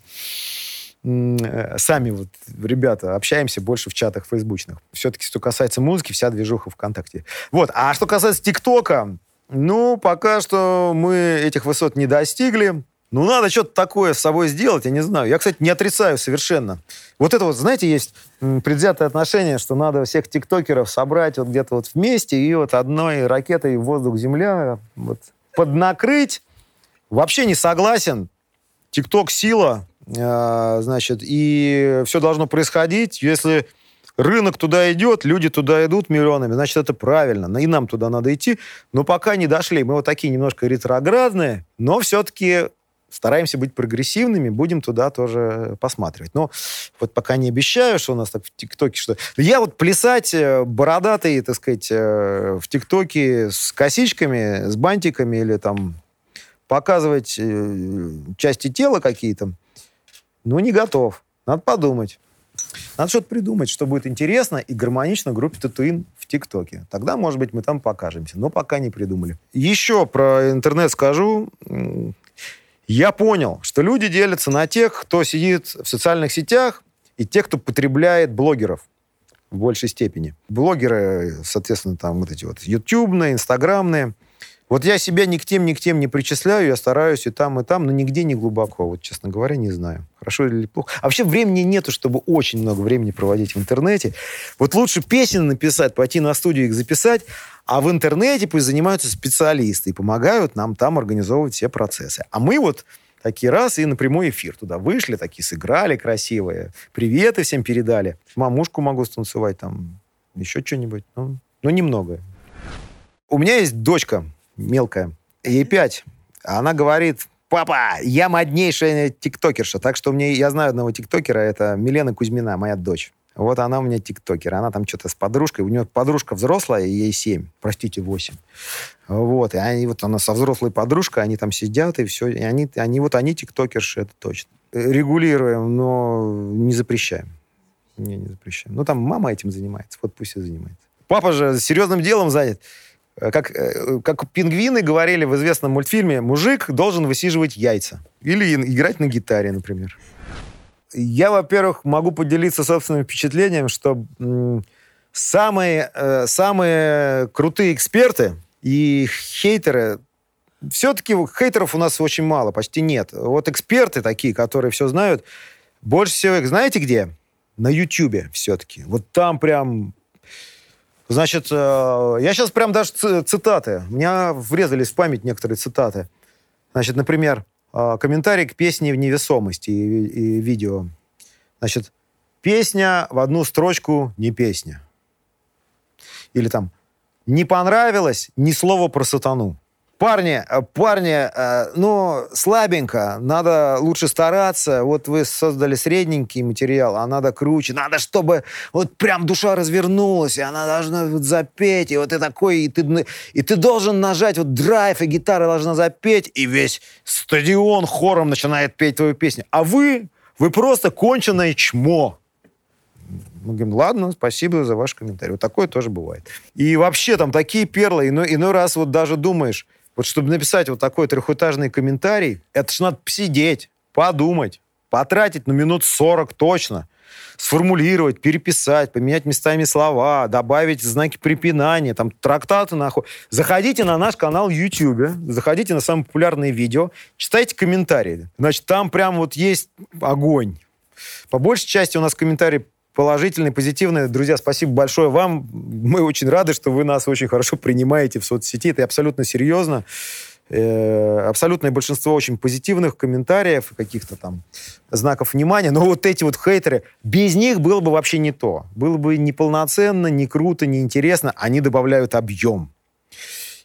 э, сами вот ребята общаемся больше в чатах фейсбучных. Все-таки, что касается музыки, вся движуха ВКонтакте. Вот. А что касается ТикТока, ну, пока что мы этих высот не достигли. Ну, надо что-то такое с собой сделать, я не знаю. Я, кстати, не отрицаю совершенно. Вот это вот, знаете, есть предвзятое отношение, что надо всех тиктокеров собрать вот где-то вот вместе и вот одной ракетой воздух-земля вот поднакрыть. Вообще не согласен. Тикток сила, э, значит, и все должно происходить. Если рынок туда идет, люди туда идут миллионами, значит, это правильно. И нам туда надо идти. Но пока не дошли. Мы вот такие немножко ретроградные, но все-таки стараемся быть прогрессивными, будем туда тоже посматривать. Но вот пока не обещаю, что у нас так в ТикТоке что... Я вот плясать э, бородатый, так сказать, э, в ТикТоке с косичками, с бантиками или там показывать э, части тела какие-то, ну, не готов. Надо подумать. Надо что-то придумать, что будет интересно и гармонично группе Татуин в ТикТоке. Тогда, может быть, мы там покажемся. Но пока не придумали. Еще про интернет скажу я понял, что люди делятся на тех, кто сидит в социальных сетях, и тех, кто потребляет блогеров в большей степени. Блогеры, соответственно, там вот эти вот ютубные, инстаграмные. Вот я себя ни к тем, ни к тем не причисляю, я стараюсь и там, и там, но нигде не глубоко. Вот, честно говоря, не знаю, хорошо или плохо. А вообще времени нету, чтобы очень много времени проводить в интернете. Вот лучше песен написать, пойти на студию их записать, а в интернете пусть занимаются специалисты и помогают нам там организовывать все процессы. А мы вот такие раз и на прямой эфир туда вышли, такие сыграли красивые, приветы всем передали. Мамушку могу станцевать там, еще что-нибудь. Ну, ну, немного. У меня есть дочка мелкая, ей пять. Она говорит, папа, я моднейшая тиктокерша. Так что мне, я знаю одного тиктокера, это Милена Кузьмина, моя дочь. Вот она у меня тиктокер. Она там что-то с подружкой. У нее подружка взрослая, ей 7. Простите, 8. Вот. И они, вот она со взрослой подружкой, они там сидят, и все. И они, они вот они тиктокерши, это точно. Регулируем, но не запрещаем. Не, не запрещаем. Ну, там мама этим занимается. Вот пусть и занимается. Папа же серьезным делом занят. Как, э, как пингвины говорили в известном мультфильме, мужик должен высиживать яйца. Или играть на гитаре, например. Я, во-первых, могу поделиться собственным впечатлением, что самые, э, самые крутые эксперты И хейтеры все-таки хейтеров у нас очень мало, почти нет. Вот эксперты такие, которые все знают, больше всего их знаете где? На Ютьюбе все-таки. Вот там прям... Значит, э, я сейчас прям даже цитаты. У меня врезались в память некоторые цитаты. Значит, например, э, комментарий к песне в невесомости и, и видео. Значит, песня в одну строчку не песня. Или там, не понравилось ни слова про сатану. Парни, э, парни, э, ну, слабенько, надо лучше стараться. Вот вы создали средненький материал, а надо круче. Надо, чтобы вот прям душа развернулась, и она должна вот запеть, и вот ты такой, и ты, и ты должен нажать вот драйв, и гитара должна запеть, и весь стадион хором начинает петь твою песню. А вы, вы просто конченое чмо. Мы говорим, ладно, спасибо за ваш комментарий. Вот такое тоже бывает. И вообще там такие перлы, иной, иной раз вот даже думаешь, вот чтобы написать вот такой трехэтажный комментарий, это ж надо посидеть, подумать, потратить на минут 40 точно, сформулировать, переписать, поменять местами слова, добавить знаки препинания, там, трактаты нахуй. Заходите на наш канал YouTube, заходите на самые популярные видео, читайте комментарии. Значит, там прям вот есть огонь. По большей части у нас комментарии положительные, позитивные. Друзья, спасибо большое вам. Мы очень рады, что вы нас очень хорошо принимаете в соцсети. Это абсолютно серьезно. Э, абсолютное большинство очень позитивных комментариев, каких-то там знаков внимания. Но вот эти вот хейтеры, без них было бы вообще не то. Было бы неполноценно, не круто, не интересно. Они добавляют объем.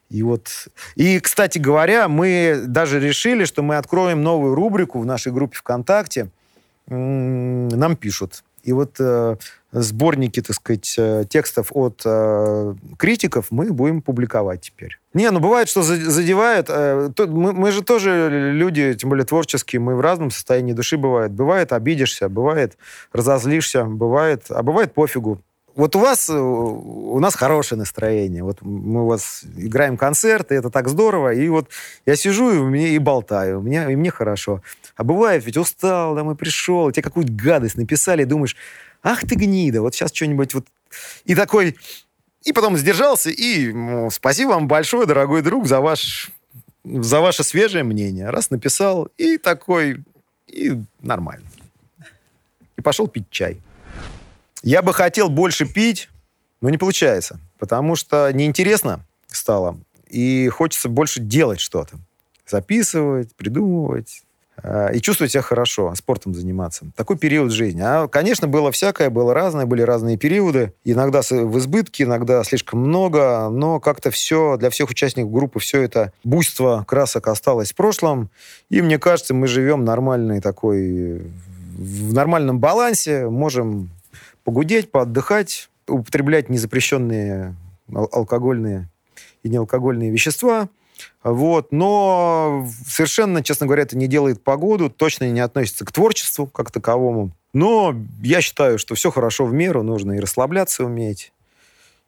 И вот, и, кстати говоря, мы даже решили, что мы откроем новую рубрику в нашей группе ВКонтакте. Нам пишут, и вот э, сборники, так сказать, э, текстов от э, критиков мы будем публиковать теперь. Не, ну бывает, что задевает. Э, то, мы, мы же тоже люди, тем более творческие, мы в разном состоянии души бывает. Бывает обидишься, бывает разозлишься, бывает, а бывает пофигу. Вот у вас, э, у нас хорошее настроение. Вот мы у вас играем концерты, это так здорово. И вот я сижу и, мне, и болтаю, мне, и мне хорошо. А бывает, ведь устал, домой пришел, тебе какую-то гадость написали, и думаешь, ах ты гнида, вот сейчас что-нибудь вот... И такой... И потом сдержался, и ну, спасибо вам большое, дорогой друг, за, ваш, за ваше свежее мнение. Раз написал, и такой, и нормально. И пошел пить чай. Я бы хотел больше пить, но не получается, потому что неинтересно стало, и хочется больше делать что-то. Записывать, придумывать, э, и чувствовать себя хорошо, спортом заниматься. Такой период жизни. А, конечно, было всякое, было разное, были разные периоды. Иногда в избытке, иногда слишком много, но как-то все, для всех участников группы все это буйство красок осталось в прошлом. И мне кажется, мы живем нормальный такой, в нормальном балансе, можем погудеть, поотдыхать, употреблять незапрещенные алкогольные и неалкогольные вещества. Вот. Но совершенно, честно говоря, это не делает погоду, точно не относится к творчеству как таковому. Но я считаю, что все хорошо в меру, нужно и расслабляться уметь,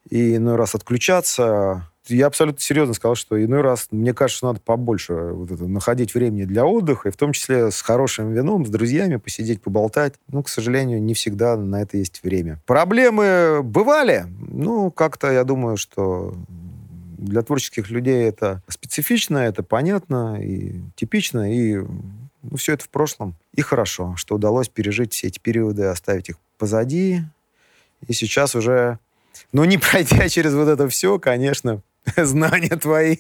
и иной раз отключаться, я абсолютно серьезно сказал, что иной раз, мне кажется, надо побольше вот это, находить времени для отдыха, и в том числе с хорошим вином, с друзьями посидеть, поболтать. Ну, к сожалению, не всегда на это есть время. Проблемы бывали. Ну, как-то я думаю, что для творческих людей это специфично, это понятно и типично, и ну, все это в прошлом. И хорошо, что удалось пережить все эти периоды, оставить их позади. И сейчас уже, ну, не (laughs) пройдя через вот это все, конечно, (laughs) знания твои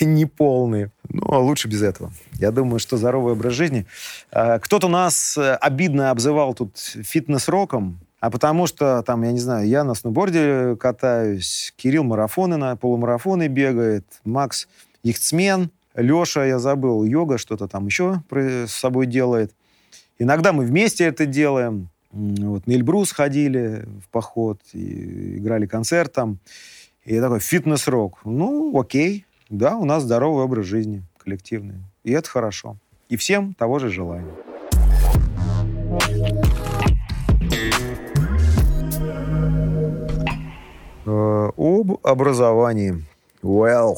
неполные. Ну, а лучше без этого. Я думаю, что здоровый образ жизни. А, кто-то нас э, обидно обзывал тут фитнес-роком, а потому что, там, я не знаю, я на сноуборде катаюсь, Кирилл марафоны на полумарафоны бегает, Макс яхтсмен, Леша, я забыл, йога, что-то там еще с собой делает. Иногда мы вместе это делаем. Вот, на Эльбрус ходили в поход, и играли концерт там. И я такой, фитнес-рок. Ну, окей. Да, у нас здоровый образ жизни коллективный. И это хорошо. И всем того же желания. Э, об образовании. Well.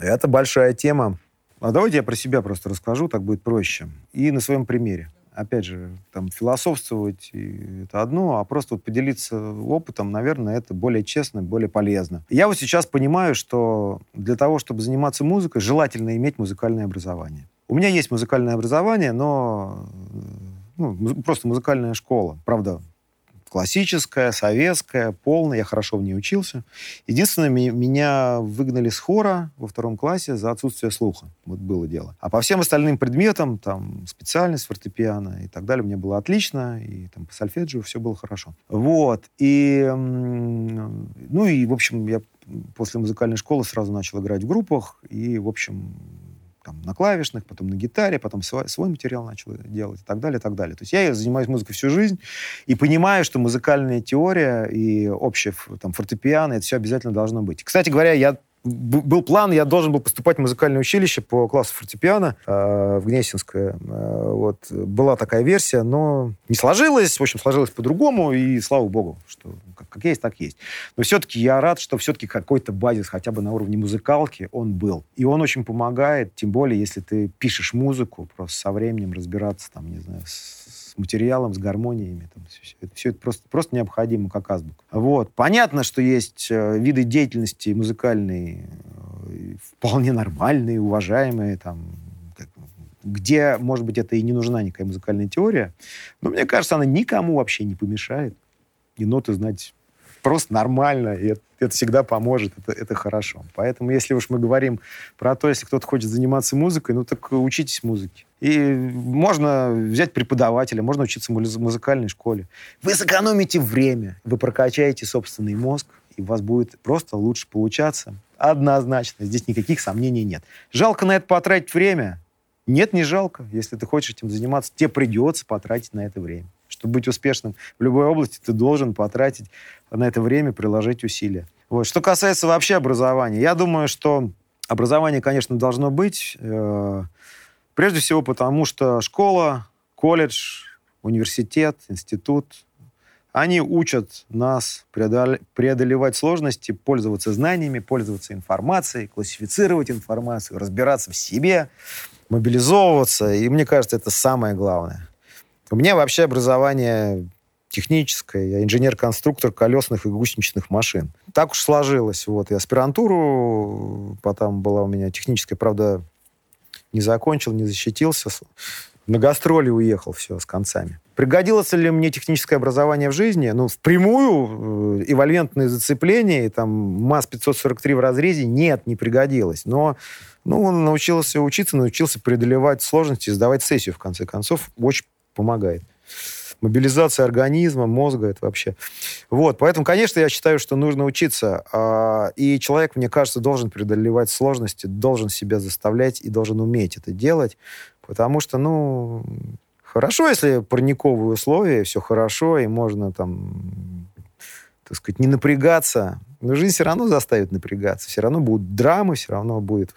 Это большая тема. А давайте я про себя просто расскажу, так будет проще. И на своем примере. Опять же, там, философствовать это одно, а просто вот поделиться опытом, наверное, это более честно, более полезно. Я вот сейчас понимаю, что для того, чтобы заниматься музыкой, желательно иметь музыкальное образование. У меня есть музыкальное образование, но ну, просто музыкальная школа. Правда, классическая, советская, полная, я хорошо в ней учился. Единственное, меня выгнали с хора во втором классе за отсутствие слуха. Вот было дело. А по всем остальным предметам, там, специальность фортепиано и так далее, мне было отлично, и там по сольфеджио все было хорошо. Вот. И, ну и, в общем, я после музыкальной школы сразу начал играть в группах, и, в общем, там, на клавишных, потом на гитаре, потом свой, свой материал начал делать и так далее, и так далее. То есть я занимаюсь музыкой всю жизнь и понимаю, что музыкальная теория и общее там, фортепиано, это все обязательно должно быть. Кстати говоря, я был план, я должен был поступать в музыкальное училище по классу фортепиано э, в Гнесинское. Э, вот. Была такая версия, но не сложилось. В общем, сложилось по-другому, и слава богу, что как, как есть, так есть. Но все-таки я рад, что все-таки какой-то базис, хотя бы на уровне музыкалки, он был. И он очень помогает, тем более, если ты пишешь музыку, просто со временем разбираться, там, не знаю, с с материалом, с гармониями. Там, все, это, все это просто, просто необходимо, как азбука. Вот. Понятно, что есть э, виды деятельности музыкальные э, вполне нормальные, уважаемые, там, где, может быть, это и не нужна никакая музыкальная теория, но мне кажется, она никому вообще не помешает и ноты знать просто нормально, и это, это всегда поможет, это, это хорошо. Поэтому, если уж мы говорим про то, если кто-то хочет заниматься музыкой, ну так учитесь музыке. И можно взять преподавателя, можно учиться в музыкальной школе. Вы сэкономите время, вы прокачаете собственный мозг, и у вас будет просто лучше получаться. Однозначно, здесь никаких сомнений нет. Жалко на это потратить время? Нет, не жалко. Если ты хочешь этим заниматься, тебе придется потратить на это время. Чтобы быть успешным в любой области, ты должен потратить на это время, приложить усилия. Вот. Что касается вообще образования, я думаю, что образование, конечно, должно быть. Э, прежде всего потому, что школа, колледж, университет, институт, они учат нас преодолевать сложности, пользоваться знаниями, пользоваться информацией, классифицировать информацию, разбираться в себе, мобилизовываться. И мне кажется, это самое главное. У меня вообще образование техническое. Я инженер-конструктор колесных и гусеничных машин. Так уж сложилось. Вот. И аспирантуру потом была у меня техническая, правда, не закончил, не защитился. На гастроли уехал, все, с концами. Пригодилось ли мне техническое образование в жизни? Ну, впрямую э, зацепления, там, МАЗ-543 в разрезе, нет, не пригодилось. Но ну, он научился учиться, научился преодолевать сложности, сдавать сессию, в конце концов, очень помогает. Мобилизация организма, мозга, это вообще... Вот, поэтому, конечно, я считаю, что нужно учиться. А, и человек, мне кажется, должен преодолевать сложности, должен себя заставлять и должен уметь это делать, потому что, ну, хорошо, если парниковые условия, все хорошо, и можно там, так сказать, не напрягаться, но жизнь все равно заставит напрягаться, все равно будут драмы, все равно будет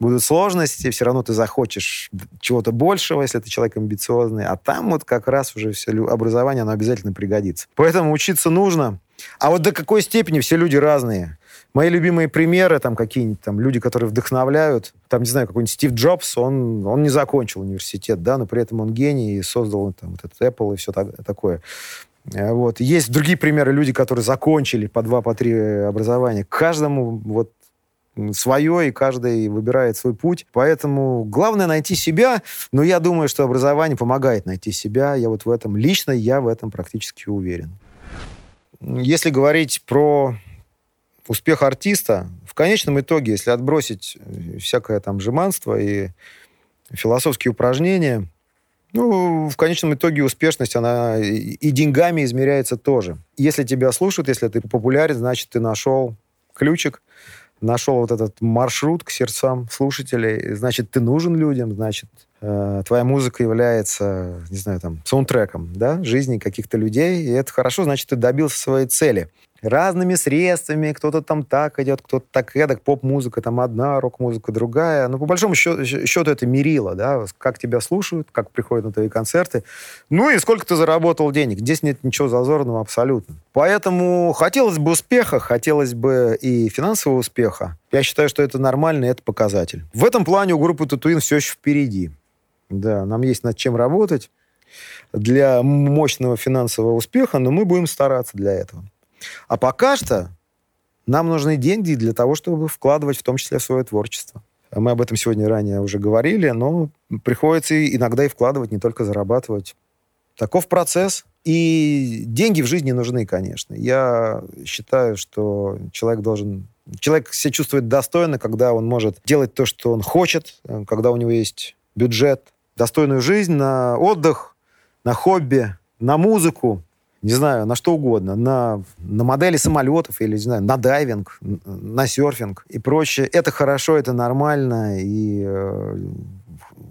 будут сложности, все равно ты захочешь чего-то большего, если ты человек амбициозный, а там вот как раз уже все образование, оно обязательно пригодится. Поэтому учиться нужно. А вот до какой степени все люди разные. Мои любимые примеры, там какие-нибудь там люди, которые вдохновляют, там, не знаю, какой-нибудь Стив Джобс, он, он не закончил университет, да, но при этом он гений и создал там вот этот Apple и все так, такое. Э, вот. Есть другие примеры, люди, которые закончили по два, по три образования. Каждому вот свое, и каждый выбирает свой путь. Поэтому главное найти себя, но я думаю, что образование помогает найти себя. Я вот в этом, лично я в этом практически уверен. Если говорить про успех артиста, в конечном итоге, если отбросить э, всякое там жеманство и философские упражнения, ну, в конечном итоге успешность, она и деньгами измеряется тоже. Если тебя слушают, если ты популярен, значит, ты нашел ключик нашел вот этот маршрут к сердцам слушателей, значит, ты нужен людям, значит, э, твоя музыка является, не знаю, там, саундтреком, да, жизни каких-то людей, и это хорошо, значит, ты добился своей цели разными средствами, кто-то там так идет, кто-то так эдак, поп-музыка там одна, рок-музыка другая. Но по большому счету, счету это мерило, да, как тебя слушают, как приходят на твои концерты. Ну и сколько ты заработал денег. Здесь нет ничего зазорного абсолютно. Поэтому хотелось бы успеха, хотелось бы и финансового успеха. Я считаю, что это нормально, это показатель. В этом плане у группы Татуин все еще впереди. Да, нам есть над чем работать. для мощного финансового успеха, но мы будем стараться для этого. А пока что нам нужны деньги для того, чтобы вкладывать в том числе в свое творчество. Мы об этом сегодня ранее уже говорили, но приходится иногда и вкладывать, не только зарабатывать. Таков процесс. И деньги в жизни нужны, конечно. Я считаю, что человек должен... Человек себя чувствует достойно, когда он может делать то, что он хочет, когда у него есть бюджет, достойную жизнь на отдых, на хобби, на музыку, не знаю, на что угодно, на, на модели самолетов или, не знаю, на дайвинг, на серфинг и прочее. Это хорошо, это нормально, и э,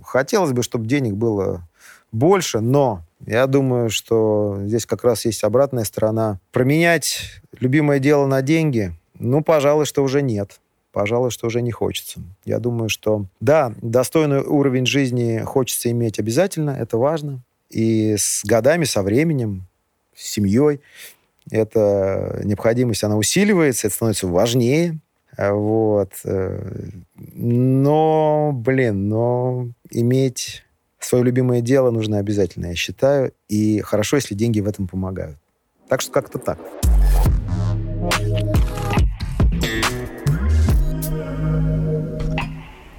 хотелось бы, чтобы денег было больше, но я думаю, что здесь как раз есть обратная сторона. Променять любимое дело на деньги, ну, пожалуй, что уже нет. Пожалуй, что уже не хочется. Я думаю, что да, достойный уровень жизни хочется иметь обязательно, это важно. И с годами, со временем, с семьей, эта необходимость, она усиливается, это становится важнее. Вот. Но, блин, но иметь свое любимое дело нужно обязательно, я считаю. И хорошо, если деньги в этом помогают. Так что как-то так.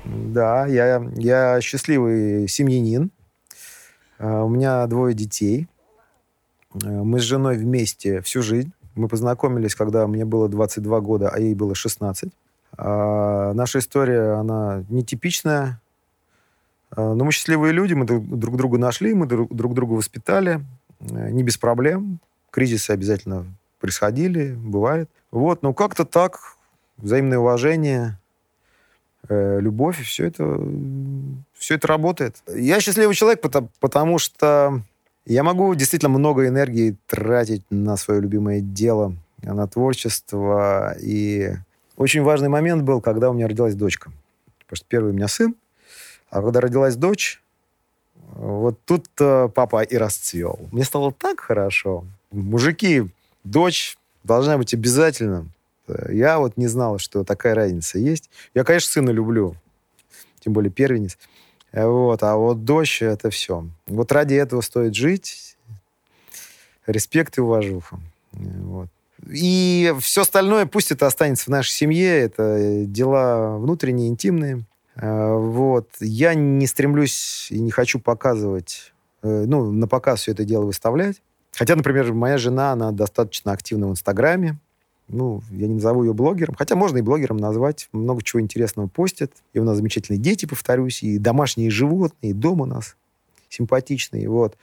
Да, я, я счастливый семьянин. А, у меня двое детей. А, мы с женой вместе всю жизнь. Мы познакомились, когда мне было 22 года, а ей было 16. А, наша история, она нетипичная. А, но мы счастливые люди, мы друг друга нашли, мы друг, друг друга воспитали. Э, не без проблем. Кризисы обязательно происходили, бывает. Вот, но как-то так, взаимное уважение, э, любовь, все это, все это работает. Я счастливый человек, потому, потому что я могу действительно много энергии тратить на свое любимое дело, на творчество. И очень важный момент был, когда у меня родилась дочка. Потому что первый у меня сын, а когда родилась дочь, вот тут папа и расцвел. Мне стало так хорошо. Мужики, дочь должна быть обязательно я вот не знал, что такая разница есть. Я, конечно, сына люблю, тем более первенец. Вот, а вот дочь — это все. Вот ради этого стоит жить. Респект и уважуха. Вот. И все остальное, пусть это останется в нашей семье, это дела внутренние, интимные. Вот. Я не стремлюсь и не хочу показывать, э, ну, на показ все это дело выставлять. Хотя, например, моя жена, она достаточно активна в Инстаграме ну, я не назову ее блогером, хотя можно и блогером назвать, много чего интересного постит. И у нас замечательные дети, повторюсь, и домашние животные, и дом у нас симпатичный, вот.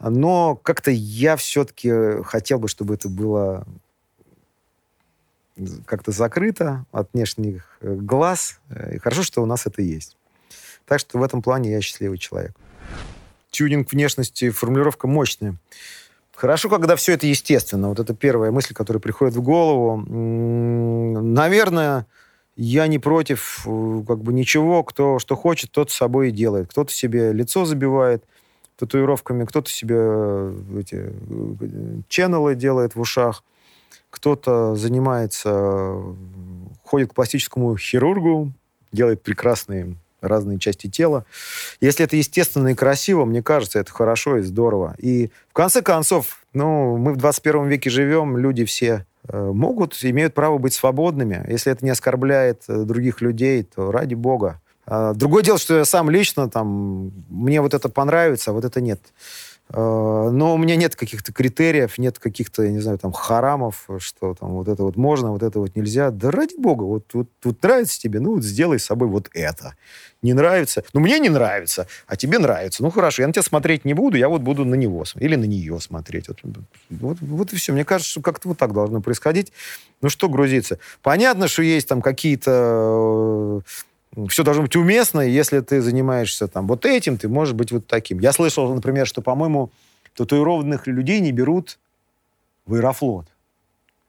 Но как-то я все-таки хотел бы, чтобы это было как-то закрыто от внешних э, глаз. И хорошо, что у нас это есть. Так что в этом плане я счастливый человек. Тюнинг внешности, формулировка мощная. Хорошо, когда все это естественно. Вот это первая мысль, которая приходит в голову. Наверное, я не против э, как бы ничего. Кто что хочет, тот с собой и делает. Кто-то себе лицо забивает татуировками, кто-то себе э, эти э, ченнелы делает в ушах, кто-то занимается, ходит к пластическому хирургу, делает прекрасные разные части тела. Если это естественно и красиво, мне кажется, это хорошо и здорово. И в конце концов, ну, мы в 21 веке живем, люди все э, могут, имеют право быть свободными. Если это не оскорбляет э, других людей, то ради бога. А другое дело, что я сам лично, там, мне вот это понравится, а вот это нет. Э, но у меня нет каких-то критериев, нет каких-то, я не знаю, там, харамов, что там вот это вот можно, вот это вот нельзя. Да ради бога, вот, вот, вот нравится тебе, ну вот сделай с собой вот это. Не нравится? Ну, мне не нравится, а тебе нравится. Ну, хорошо, я на тебя смотреть не буду, я вот буду на него или на нее смотреть. Вот, вот, вот и все. Мне кажется, что как-то вот так должно происходить. Ну, что грузиться? Понятно, что есть там какие-то все должно быть уместно, если ты занимаешься там вот этим, ты можешь быть вот таким. Я слышал, например, что, по-моему, татуированных людей не берут в Аэрофлот.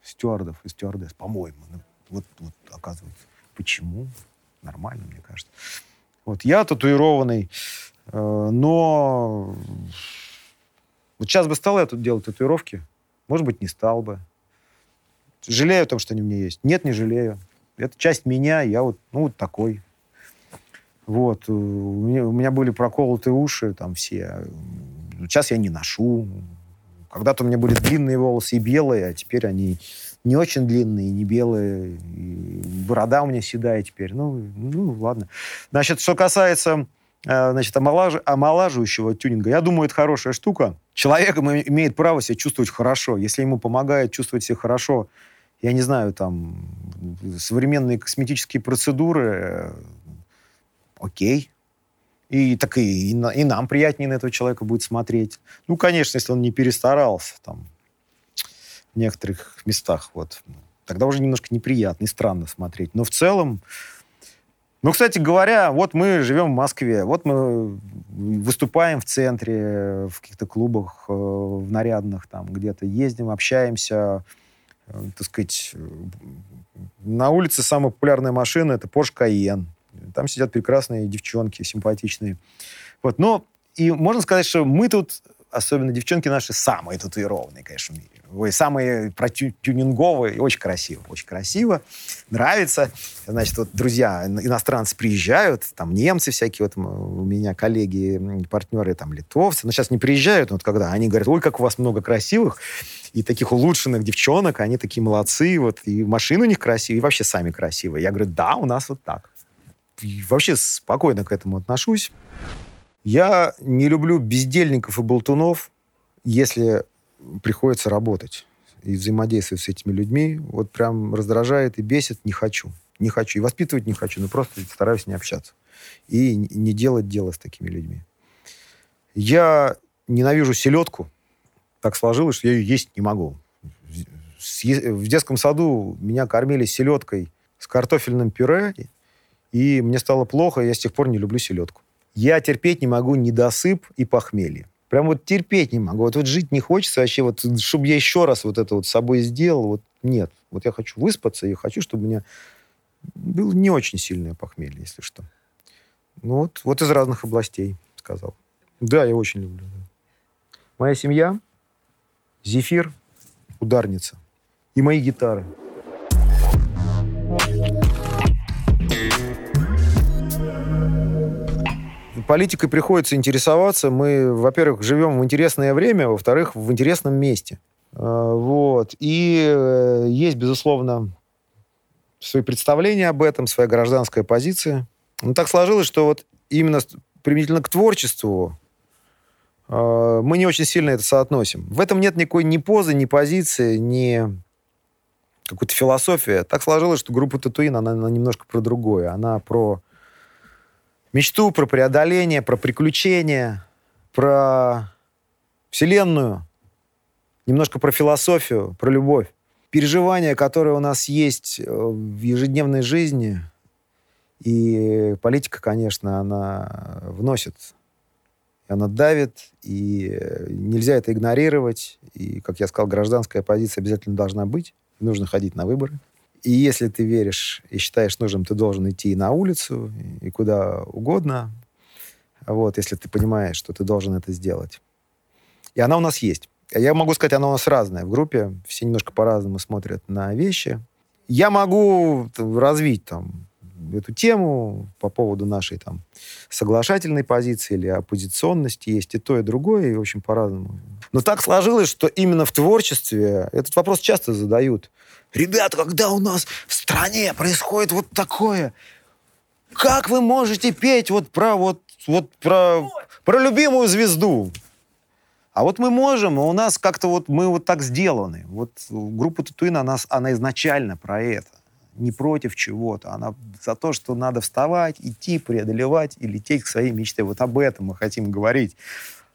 Стюардов и стюардесс, по-моему. Ну, вот, вот, оказывается. Почему? Нормально, мне кажется. Вот я татуированный, э, но вот сейчас бы стал я тут делать татуировки, может быть, не стал бы. Жалею о том, что они у меня есть. Нет, не жалею. Это часть меня, я вот, ну, вот такой. Вот. Э, у меня, у меня были проколоты уши там все. сейчас я не ношу. Когда-то у меня были длинные волосы и белые, а теперь они не очень длинные, не белые. И борода у меня седая теперь. Ну, ну ладно. Значит, что касается э, значит, омолаж... омолаживающего тюнинга, я думаю, это хорошая штука. Человек имеет право себя чувствовать хорошо. Если ему помогает чувствовать себя хорошо, я не знаю, там, современные косметические процедуры, э, окей. И так и, и, и нам приятнее на этого человека будет смотреть. Ну, конечно, если он не перестарался, там, в некоторых местах, вот. Тогда уже немножко неприятно и странно смотреть. Но в целом... Ну, кстати говоря, вот мы живем в Москве, вот мы выступаем в центре, в каких-то клубах, э, в нарядных там где-то, ездим, общаемся, э, так сказать, на улице самая популярная машина — это Porsche Cayenne. Там сидят прекрасные девчонки, симпатичные. Вот, но и можно сказать, что мы тут, особенно девчонки наши, самые татуированные, конечно, в мире. Ой, самые протюнинговые, очень красиво, очень красиво, нравится. Значит, вот друзья иностранцы приезжают, там немцы всякие, вот у меня коллеги, партнеры, там литовцы, но сейчас не приезжают, вот когда они говорят, ой, как у вас много красивых и таких улучшенных девчонок, они такие молодцы, вот, и машины у них красивые, и вообще сами красивые. Я говорю, да, у нас вот так. Вообще спокойно к этому отношусь. Я не люблю бездельников и болтунов, если приходится работать и взаимодействовать с этими людьми. Вот прям раздражает и бесит, не хочу. Не хочу. И воспитывать не хочу, но просто стараюсь не общаться. И не делать дело с такими людьми. Я ненавижу селедку. Так сложилось, что я ее есть не могу. В детском саду меня кормили селедкой с картофельным пюре, и мне стало плохо, я с тех пор не люблю селедку. Я терпеть не могу недосып и похмелье. Прям вот терпеть не могу. Вот, вот жить не хочется вообще, вот, чтобы я еще раз вот это вот с собой сделал. Вот нет. Вот я хочу выспаться и хочу, чтобы у меня было не очень сильное похмелье, если что. Ну вот, вот из разных областей, сказал. Да, я очень люблю. Да. Моя семья, зефир, ударница и мои гитары. Политикой приходится интересоваться. Мы, во-первых, живем в интересное время, во-вторых, в интересном месте. А, вот. И э, есть, безусловно, свои представления об этом, своя гражданская позиция. Но так сложилось, что вот именно применительно к творчеству а, мы не очень сильно это соотносим. В этом нет никакой ни позы, ни позиции, ни какой-то философии. Так сложилось, что группа Татуин, она, она немножко про другое. Она про мечту, про преодоление, про приключения, про Вселенную, немножко про философию, про любовь. Переживания, которые у нас есть э, в ежедневной жизни, и политика, конечно, она вносит, она давит, и нельзя это игнорировать. И, как я сказал, гражданская позиция обязательно должна быть. Нужно ходить на выборы. И если ты веришь и считаешь нужным, ты должен идти на улицу, и куда угодно, вот, если ты понимаешь, что ты должен это сделать. И она у нас есть. Я могу сказать, она у нас разная в группе. Все немножко по-разному смотрят на вещи. Я могу развить там эту тему по поводу нашей там соглашательной позиции или оппозиционности. Есть и то, и другое, и, в общем, по-разному. Но так сложилось, что именно в творчестве этот вопрос часто задают. Ребята, когда у нас в стране происходит вот такое, как вы можете петь вот про вот, вот про, про любимую звезду? А вот мы можем, и у нас как-то вот мы вот так сделаны. Вот группа Татуин, она, она изначально про это. Не против чего-то. Она за то, что надо вставать, идти, преодолевать и лететь к своей мечте. Вот об этом мы хотим говорить.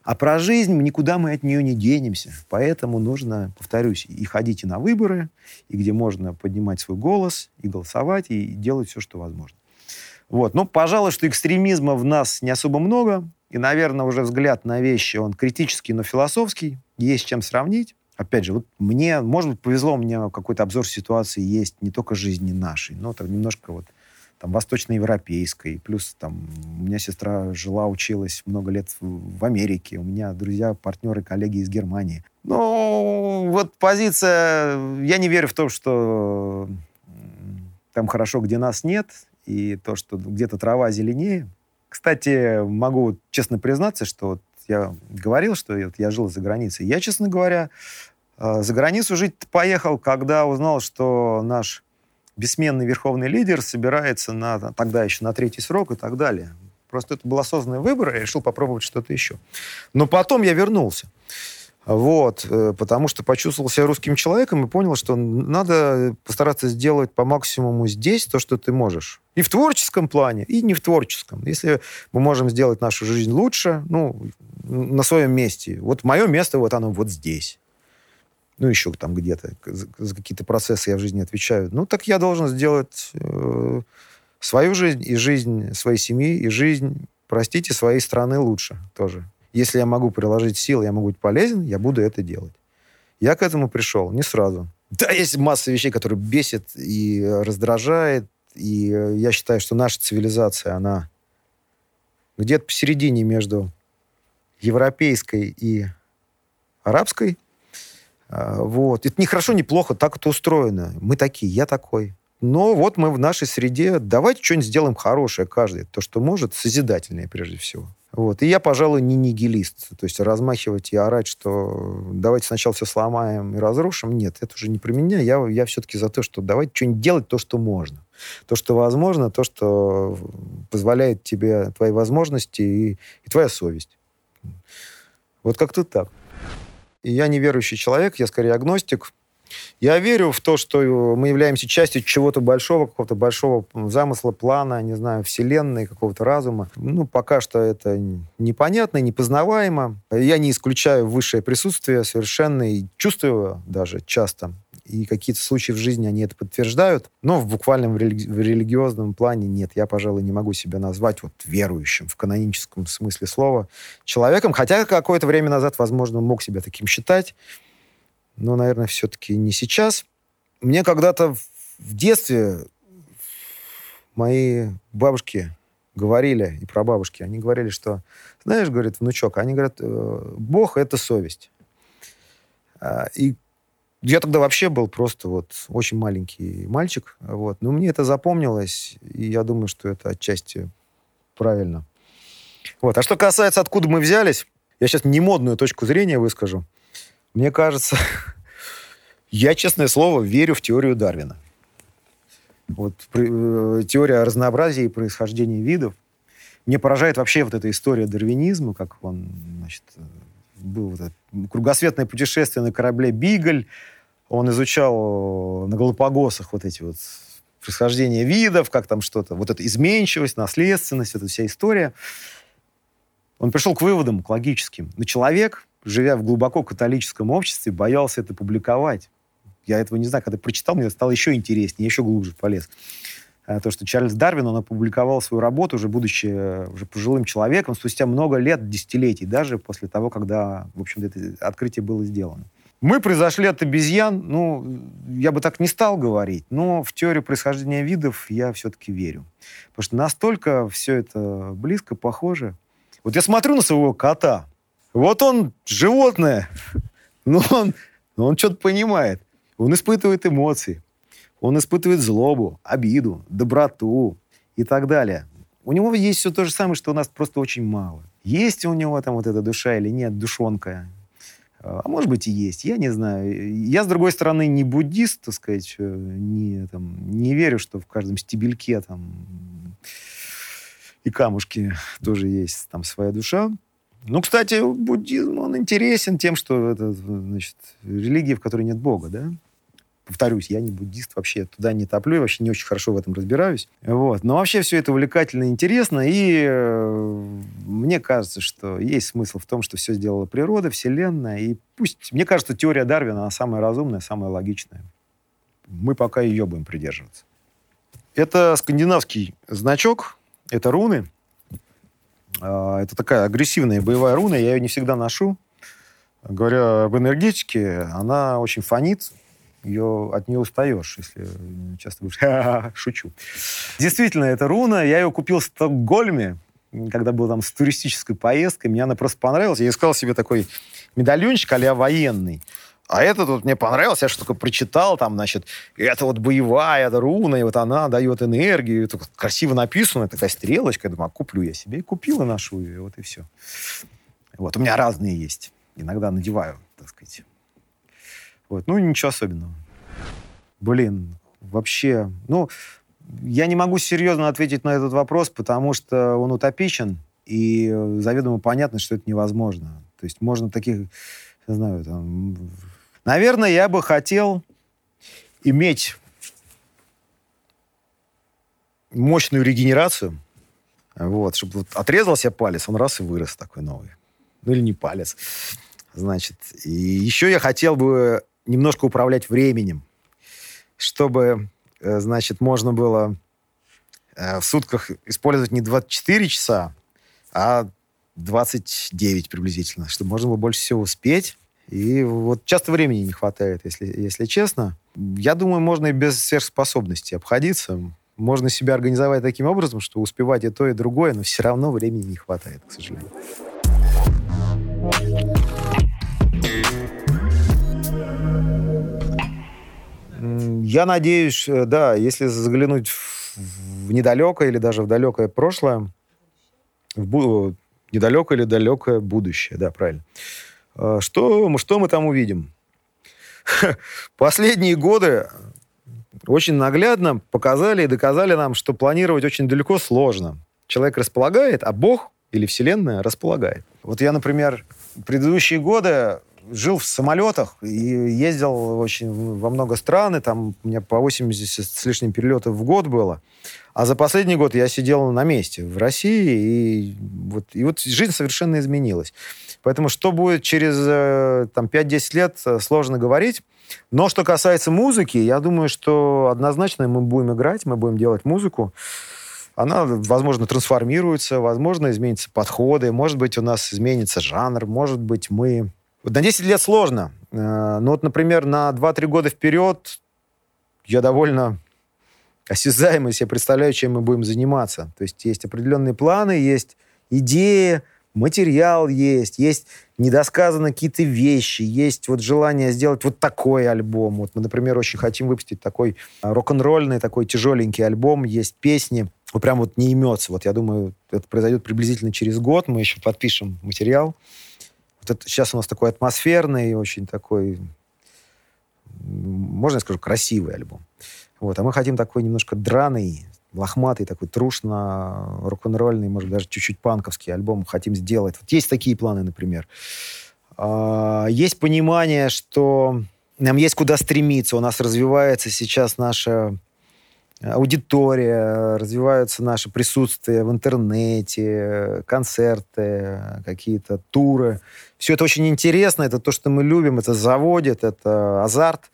А про жизнь никуда мы от нее не денемся. Поэтому нужно, повторюсь, и ходить и на выборы, и где можно поднимать свой голос, и голосовать, и делать все, что возможно. Вот. Ну, пожалуй, что экстремизма в нас не особо много. И, наверное, уже взгляд на вещи, он критический, но философский. Есть чем сравнить. Опять же, вот мне, может быть, повезло, у меня какой-то обзор ситуации есть не только жизни нашей, но так немножко вот там, восточноевропейской. Плюс там у меня сестра жила, училась много лет в, Америке. У меня друзья, партнеры, коллеги из Германии. Ну, вот позиция... Я не верю в то, что там хорошо, где нас нет, и то, что где-то трава зеленее. Кстати, могу честно признаться, что вот я говорил, что вот я жил за границей. Я, честно говоря, э, за границу жить поехал, когда узнал, что наш бессменный верховный лидер собирается на, тогда еще на третий срок и так далее. Просто это был осознанный выбор, я решил попробовать что-то еще. Но потом я вернулся. Вот, э, потому что почувствовал себя русским человеком и понял, что надо постараться сделать по максимуму здесь то, что ты можешь. И в творческом плане, и не в творческом. Если мы можем сделать нашу жизнь лучше, ну, на своем месте. Вот мое место, вот оно вот здесь. Ну, еще там где-то. За какие-то процессы я в жизни отвечаю. Ну, так я должен сделать э, свою жизнь и жизнь своей семьи, и жизнь, простите, своей страны лучше тоже. Если я могу приложить силы, я могу быть полезен, я буду это делать. Я к этому пришел не сразу. Да, есть масса вещей, которые бесит и раздражает. И я считаю, что наша цивилизация, она где-то посередине между европейской и арабской. А, вот. Это не хорошо, не плохо, так это устроено. Мы такие, я такой. Но вот мы в нашей среде, давайте что-нибудь сделаем хорошее каждый, то, что может, созидательное прежде всего. Вот. И я, пожалуй, не нигилист. То есть размахивать и орать, что давайте сначала все сломаем и разрушим, нет, это уже не про меня. Я, я все-таки за то, что давайте что-нибудь делать то, что можно. То, что возможно, то, что позволяет тебе твои возможности и, и твоя совесть. Вот как-то так. И я неверующий человек, я скорее агностик. Я верю в то, что мы являемся частью чего-то большого, какого-то большого замысла, плана, не знаю, вселенной, какого-то разума. Ну, пока что это непонятно, непознаваемо. Я не исключаю высшее присутствие совершенно и чувствую даже часто. И какие-то случаи в жизни они это подтверждают. Но в буквальном в, религи- в религиозном плане нет. Я, пожалуй, не могу себя назвать вот верующим в каноническом смысле слова человеком. Хотя какое-то время назад, возможно, мог себя таким считать но, наверное, все-таки не сейчас. Мне когда-то в детстве мои бабушки говорили, и прабабушки, они говорили, что, знаешь, говорит, внучок, они говорят, «Э, Бог — это совесть. А, и я тогда вообще был просто вот очень маленький мальчик, вот. Но мне это запомнилось, и я думаю, что это отчасти правильно. Вот. А что касается, откуда мы взялись, я сейчас не модную точку зрения выскажу. Мне кажется, (laughs) я, честное слово, верю в теорию Дарвина. Вот э, теория разнообразия и происхождения видов. Мне поражает вообще вот эта история дарвинизма, как он, значит, был вот это кругосветное путешествие на корабле «Бигль». Он изучал на Галапагосах вот эти вот происхождение видов, как там что-то, вот эта изменчивость, наследственность, эта вся история. Он пришел к выводам, к логическим. Но человек живя в глубоко католическом обществе, боялся это публиковать. Я этого не знаю. Когда прочитал, мне стало еще интереснее, еще глубже полез. А, то, что Чарльз Дарвин, он опубликовал свою работу, уже будучи э, уже пожилым человеком, спустя много лет, десятилетий, даже после того, когда, в общем-то, это открытие было сделано. Мы произошли от обезьян, ну, я бы так не стал говорить, но в теорию происхождения видов я все-таки верю. Потому что настолько все это близко, похоже. Вот я смотрю на своего кота, вот он животное, (laughs) но он, но он что-то понимает. Он испытывает эмоции, он испытывает злобу, обиду, доброту и так далее. У него есть все то же самое, что у нас просто очень мало. Есть у него там вот эта душа или нет, душонка. А может быть и есть, я не знаю. Я, с другой стороны, не буддист, так сказать, э, не, там, не верю, что в каждом стебельке там и камушки тоже есть там своя душа. Ну, кстати, буддизм, он интересен тем, что это, значит, религия, в которой нет Бога, да? Повторюсь, я не буддист, вообще туда не топлю, вообще не очень хорошо в этом разбираюсь. Вот. Но вообще все это увлекательно и интересно, и э, мне кажется, что есть смысл в том, что все сделала природа, Вселенная, и пусть... Мне кажется, теория Дарвина, она самая разумная, самая логичная. Мы пока ее будем придерживаться. Это скандинавский значок, это руны, а, это такая агрессивная боевая руна, я ее не всегда ношу. Говоря об энергетике, она очень фонит, ее, от нее устаешь, если часто будешь... Шучу. Действительно, это руна. Я ее купил в Стокгольме, когда был там с туристической поездкой. Мне она просто понравилась. Я искал себе такой медальончик а военный. А этот вот мне понравился, я что только прочитал, там, значит, это вот боевая это руна, и вот она дает энергию, это красиво написано, такая стрелочка, я думаю, а куплю я себе. И купил и ношу ее, вот и все. Вот, у меня разные есть. Иногда надеваю, так сказать. Вот, ну, ничего особенного. Блин, вообще, ну, я не могу серьезно ответить на этот вопрос, потому что он утопичен, и заведомо понятно, что это невозможно. То есть можно таких, не знаю, там... Наверное, я бы хотел иметь мощную регенерацию, вот, чтобы вот отрезался палец, он раз и вырос такой новый. Ну или не палец. Значит, и еще я хотел бы немножко управлять временем, чтобы, э, значит, можно было э, в сутках использовать не 24 часа, а 29 приблизительно, чтобы можно было больше всего успеть. И вот часто времени не хватает, если, если честно. Я думаю, можно и без сверхспособностей обходиться. Можно себя организовать таким образом, что успевать и то, и другое, но все равно времени не хватает, к сожалению. Я надеюсь, э, да, если заглянуть в недалекое или даже в далекое прошлое, в бу- недалекое или далекое будущее, да, правильно. А, что, что мы там увидим? (laughs) Последние годы очень наглядно показали и доказали нам, что планировать очень далеко сложно. Человек располагает, а Бог или Вселенная располагает. Вот я, например, предыдущие годы жил в самолетах и ездил очень во много стран, и там у меня по 80 с лишним перелетов в год было. А за последний год я сидел на месте в России, и вот, и вот жизнь совершенно изменилась. Поэтому что будет через э, там, 5-10 лет, э, сложно говорить. Но что касается музыки, я думаю, что однозначно мы будем играть, мы будем делать музыку. Она, возможно, трансформируется, возможно, изменятся подходы, может быть, у нас изменится жанр, может быть, мы на 10 лет сложно. Э, ну вот, например, на 2-3 года вперед я довольно осязаемо себе представляю, чем мы будем заниматься. То есть есть определенные планы, есть идеи, материал есть, есть недосказаны какие-то вещи, есть вот желание сделать вот такой альбом. Вот мы, например, очень хотим выпустить такой рок-н-ролльный, такой тяжеленький альбом, есть песни, вот прям вот не имется. Вот я думаю, это произойдет приблизительно через год, мы еще подпишем материал. Вот сейчас у нас такой атмосферный, очень такой, можно я скажу, красивый альбом. Вот. А мы хотим такой немножко драный, лохматый, такой трушно рок-н-ролльный, может, даже чуть-чуть панковский альбом хотим сделать. Вот есть такие планы, например. А, есть понимание, что нам есть куда стремиться. У нас развивается сейчас наша аудитория, развиваются наши присутствия в интернете, концерты, какие-то туры. Все это очень интересно, это то, что мы любим, это заводит, это азарт.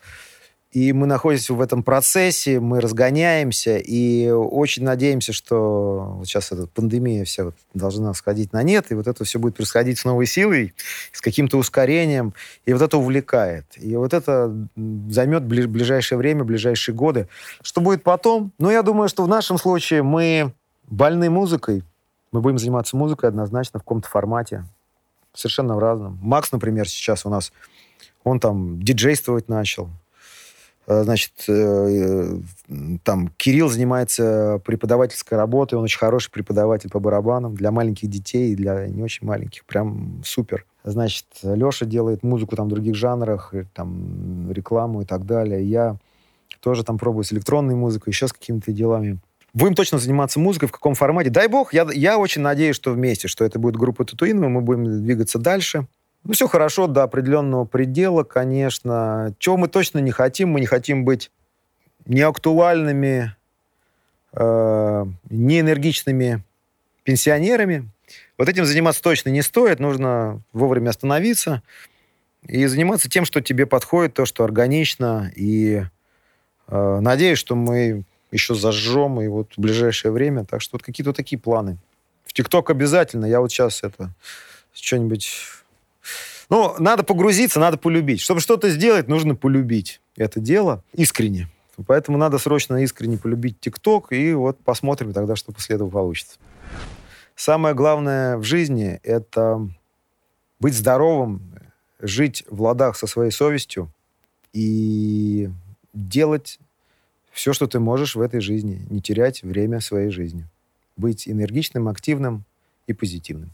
И мы находимся в этом процессе, мы разгоняемся, и очень надеемся, что вот сейчас эта пандемия вся вот должна сходить на нет, и вот это все будет происходить с новой силой, с каким-то ускорением, и вот это увлекает. И вот это займет ближ- ближайшее время, ближайшие годы. Что будет потом? Ну, я думаю, что в нашем случае мы больны музыкой, мы будем заниматься музыкой однозначно в каком-то формате, совершенно в разном. Макс, например, сейчас у нас, он там диджействовать начал, значит, э, там Кирилл занимается преподавательской работой, он очень хороший преподаватель по барабанам для маленьких детей и для не очень маленьких, прям супер. Значит, Леша делает музыку там в других жанрах, там рекламу и так далее. Я тоже там пробую с электронной музыкой, еще с какими-то делами. Будем точно заниматься музыкой, в каком формате. Дай бог, я, я очень надеюсь, что вместе, что это будет группа Татуин, мы будем двигаться дальше. Ну, все хорошо до определенного предела, конечно. Чего мы точно не хотим? Мы не хотим быть неактуальными, э, неэнергичными пенсионерами. Вот этим заниматься точно не стоит. Нужно вовремя остановиться и заниматься тем, что тебе подходит, то, что органично. И э, надеюсь, что мы еще зажжем и вот в ближайшее время. Так что вот какие-то такие планы. В ТикТок обязательно. Я вот сейчас это что-нибудь ну, надо погрузиться, надо полюбить. Чтобы что-то сделать, нужно полюбить это дело искренне. Поэтому надо срочно искренне полюбить ТикТок, и вот посмотрим тогда, что после этого получится. Самое главное в жизни — это быть здоровым, жить в ладах со своей совестью и делать все, что ты можешь в этой жизни, не терять время своей жизни. Быть энергичным, активным и позитивным.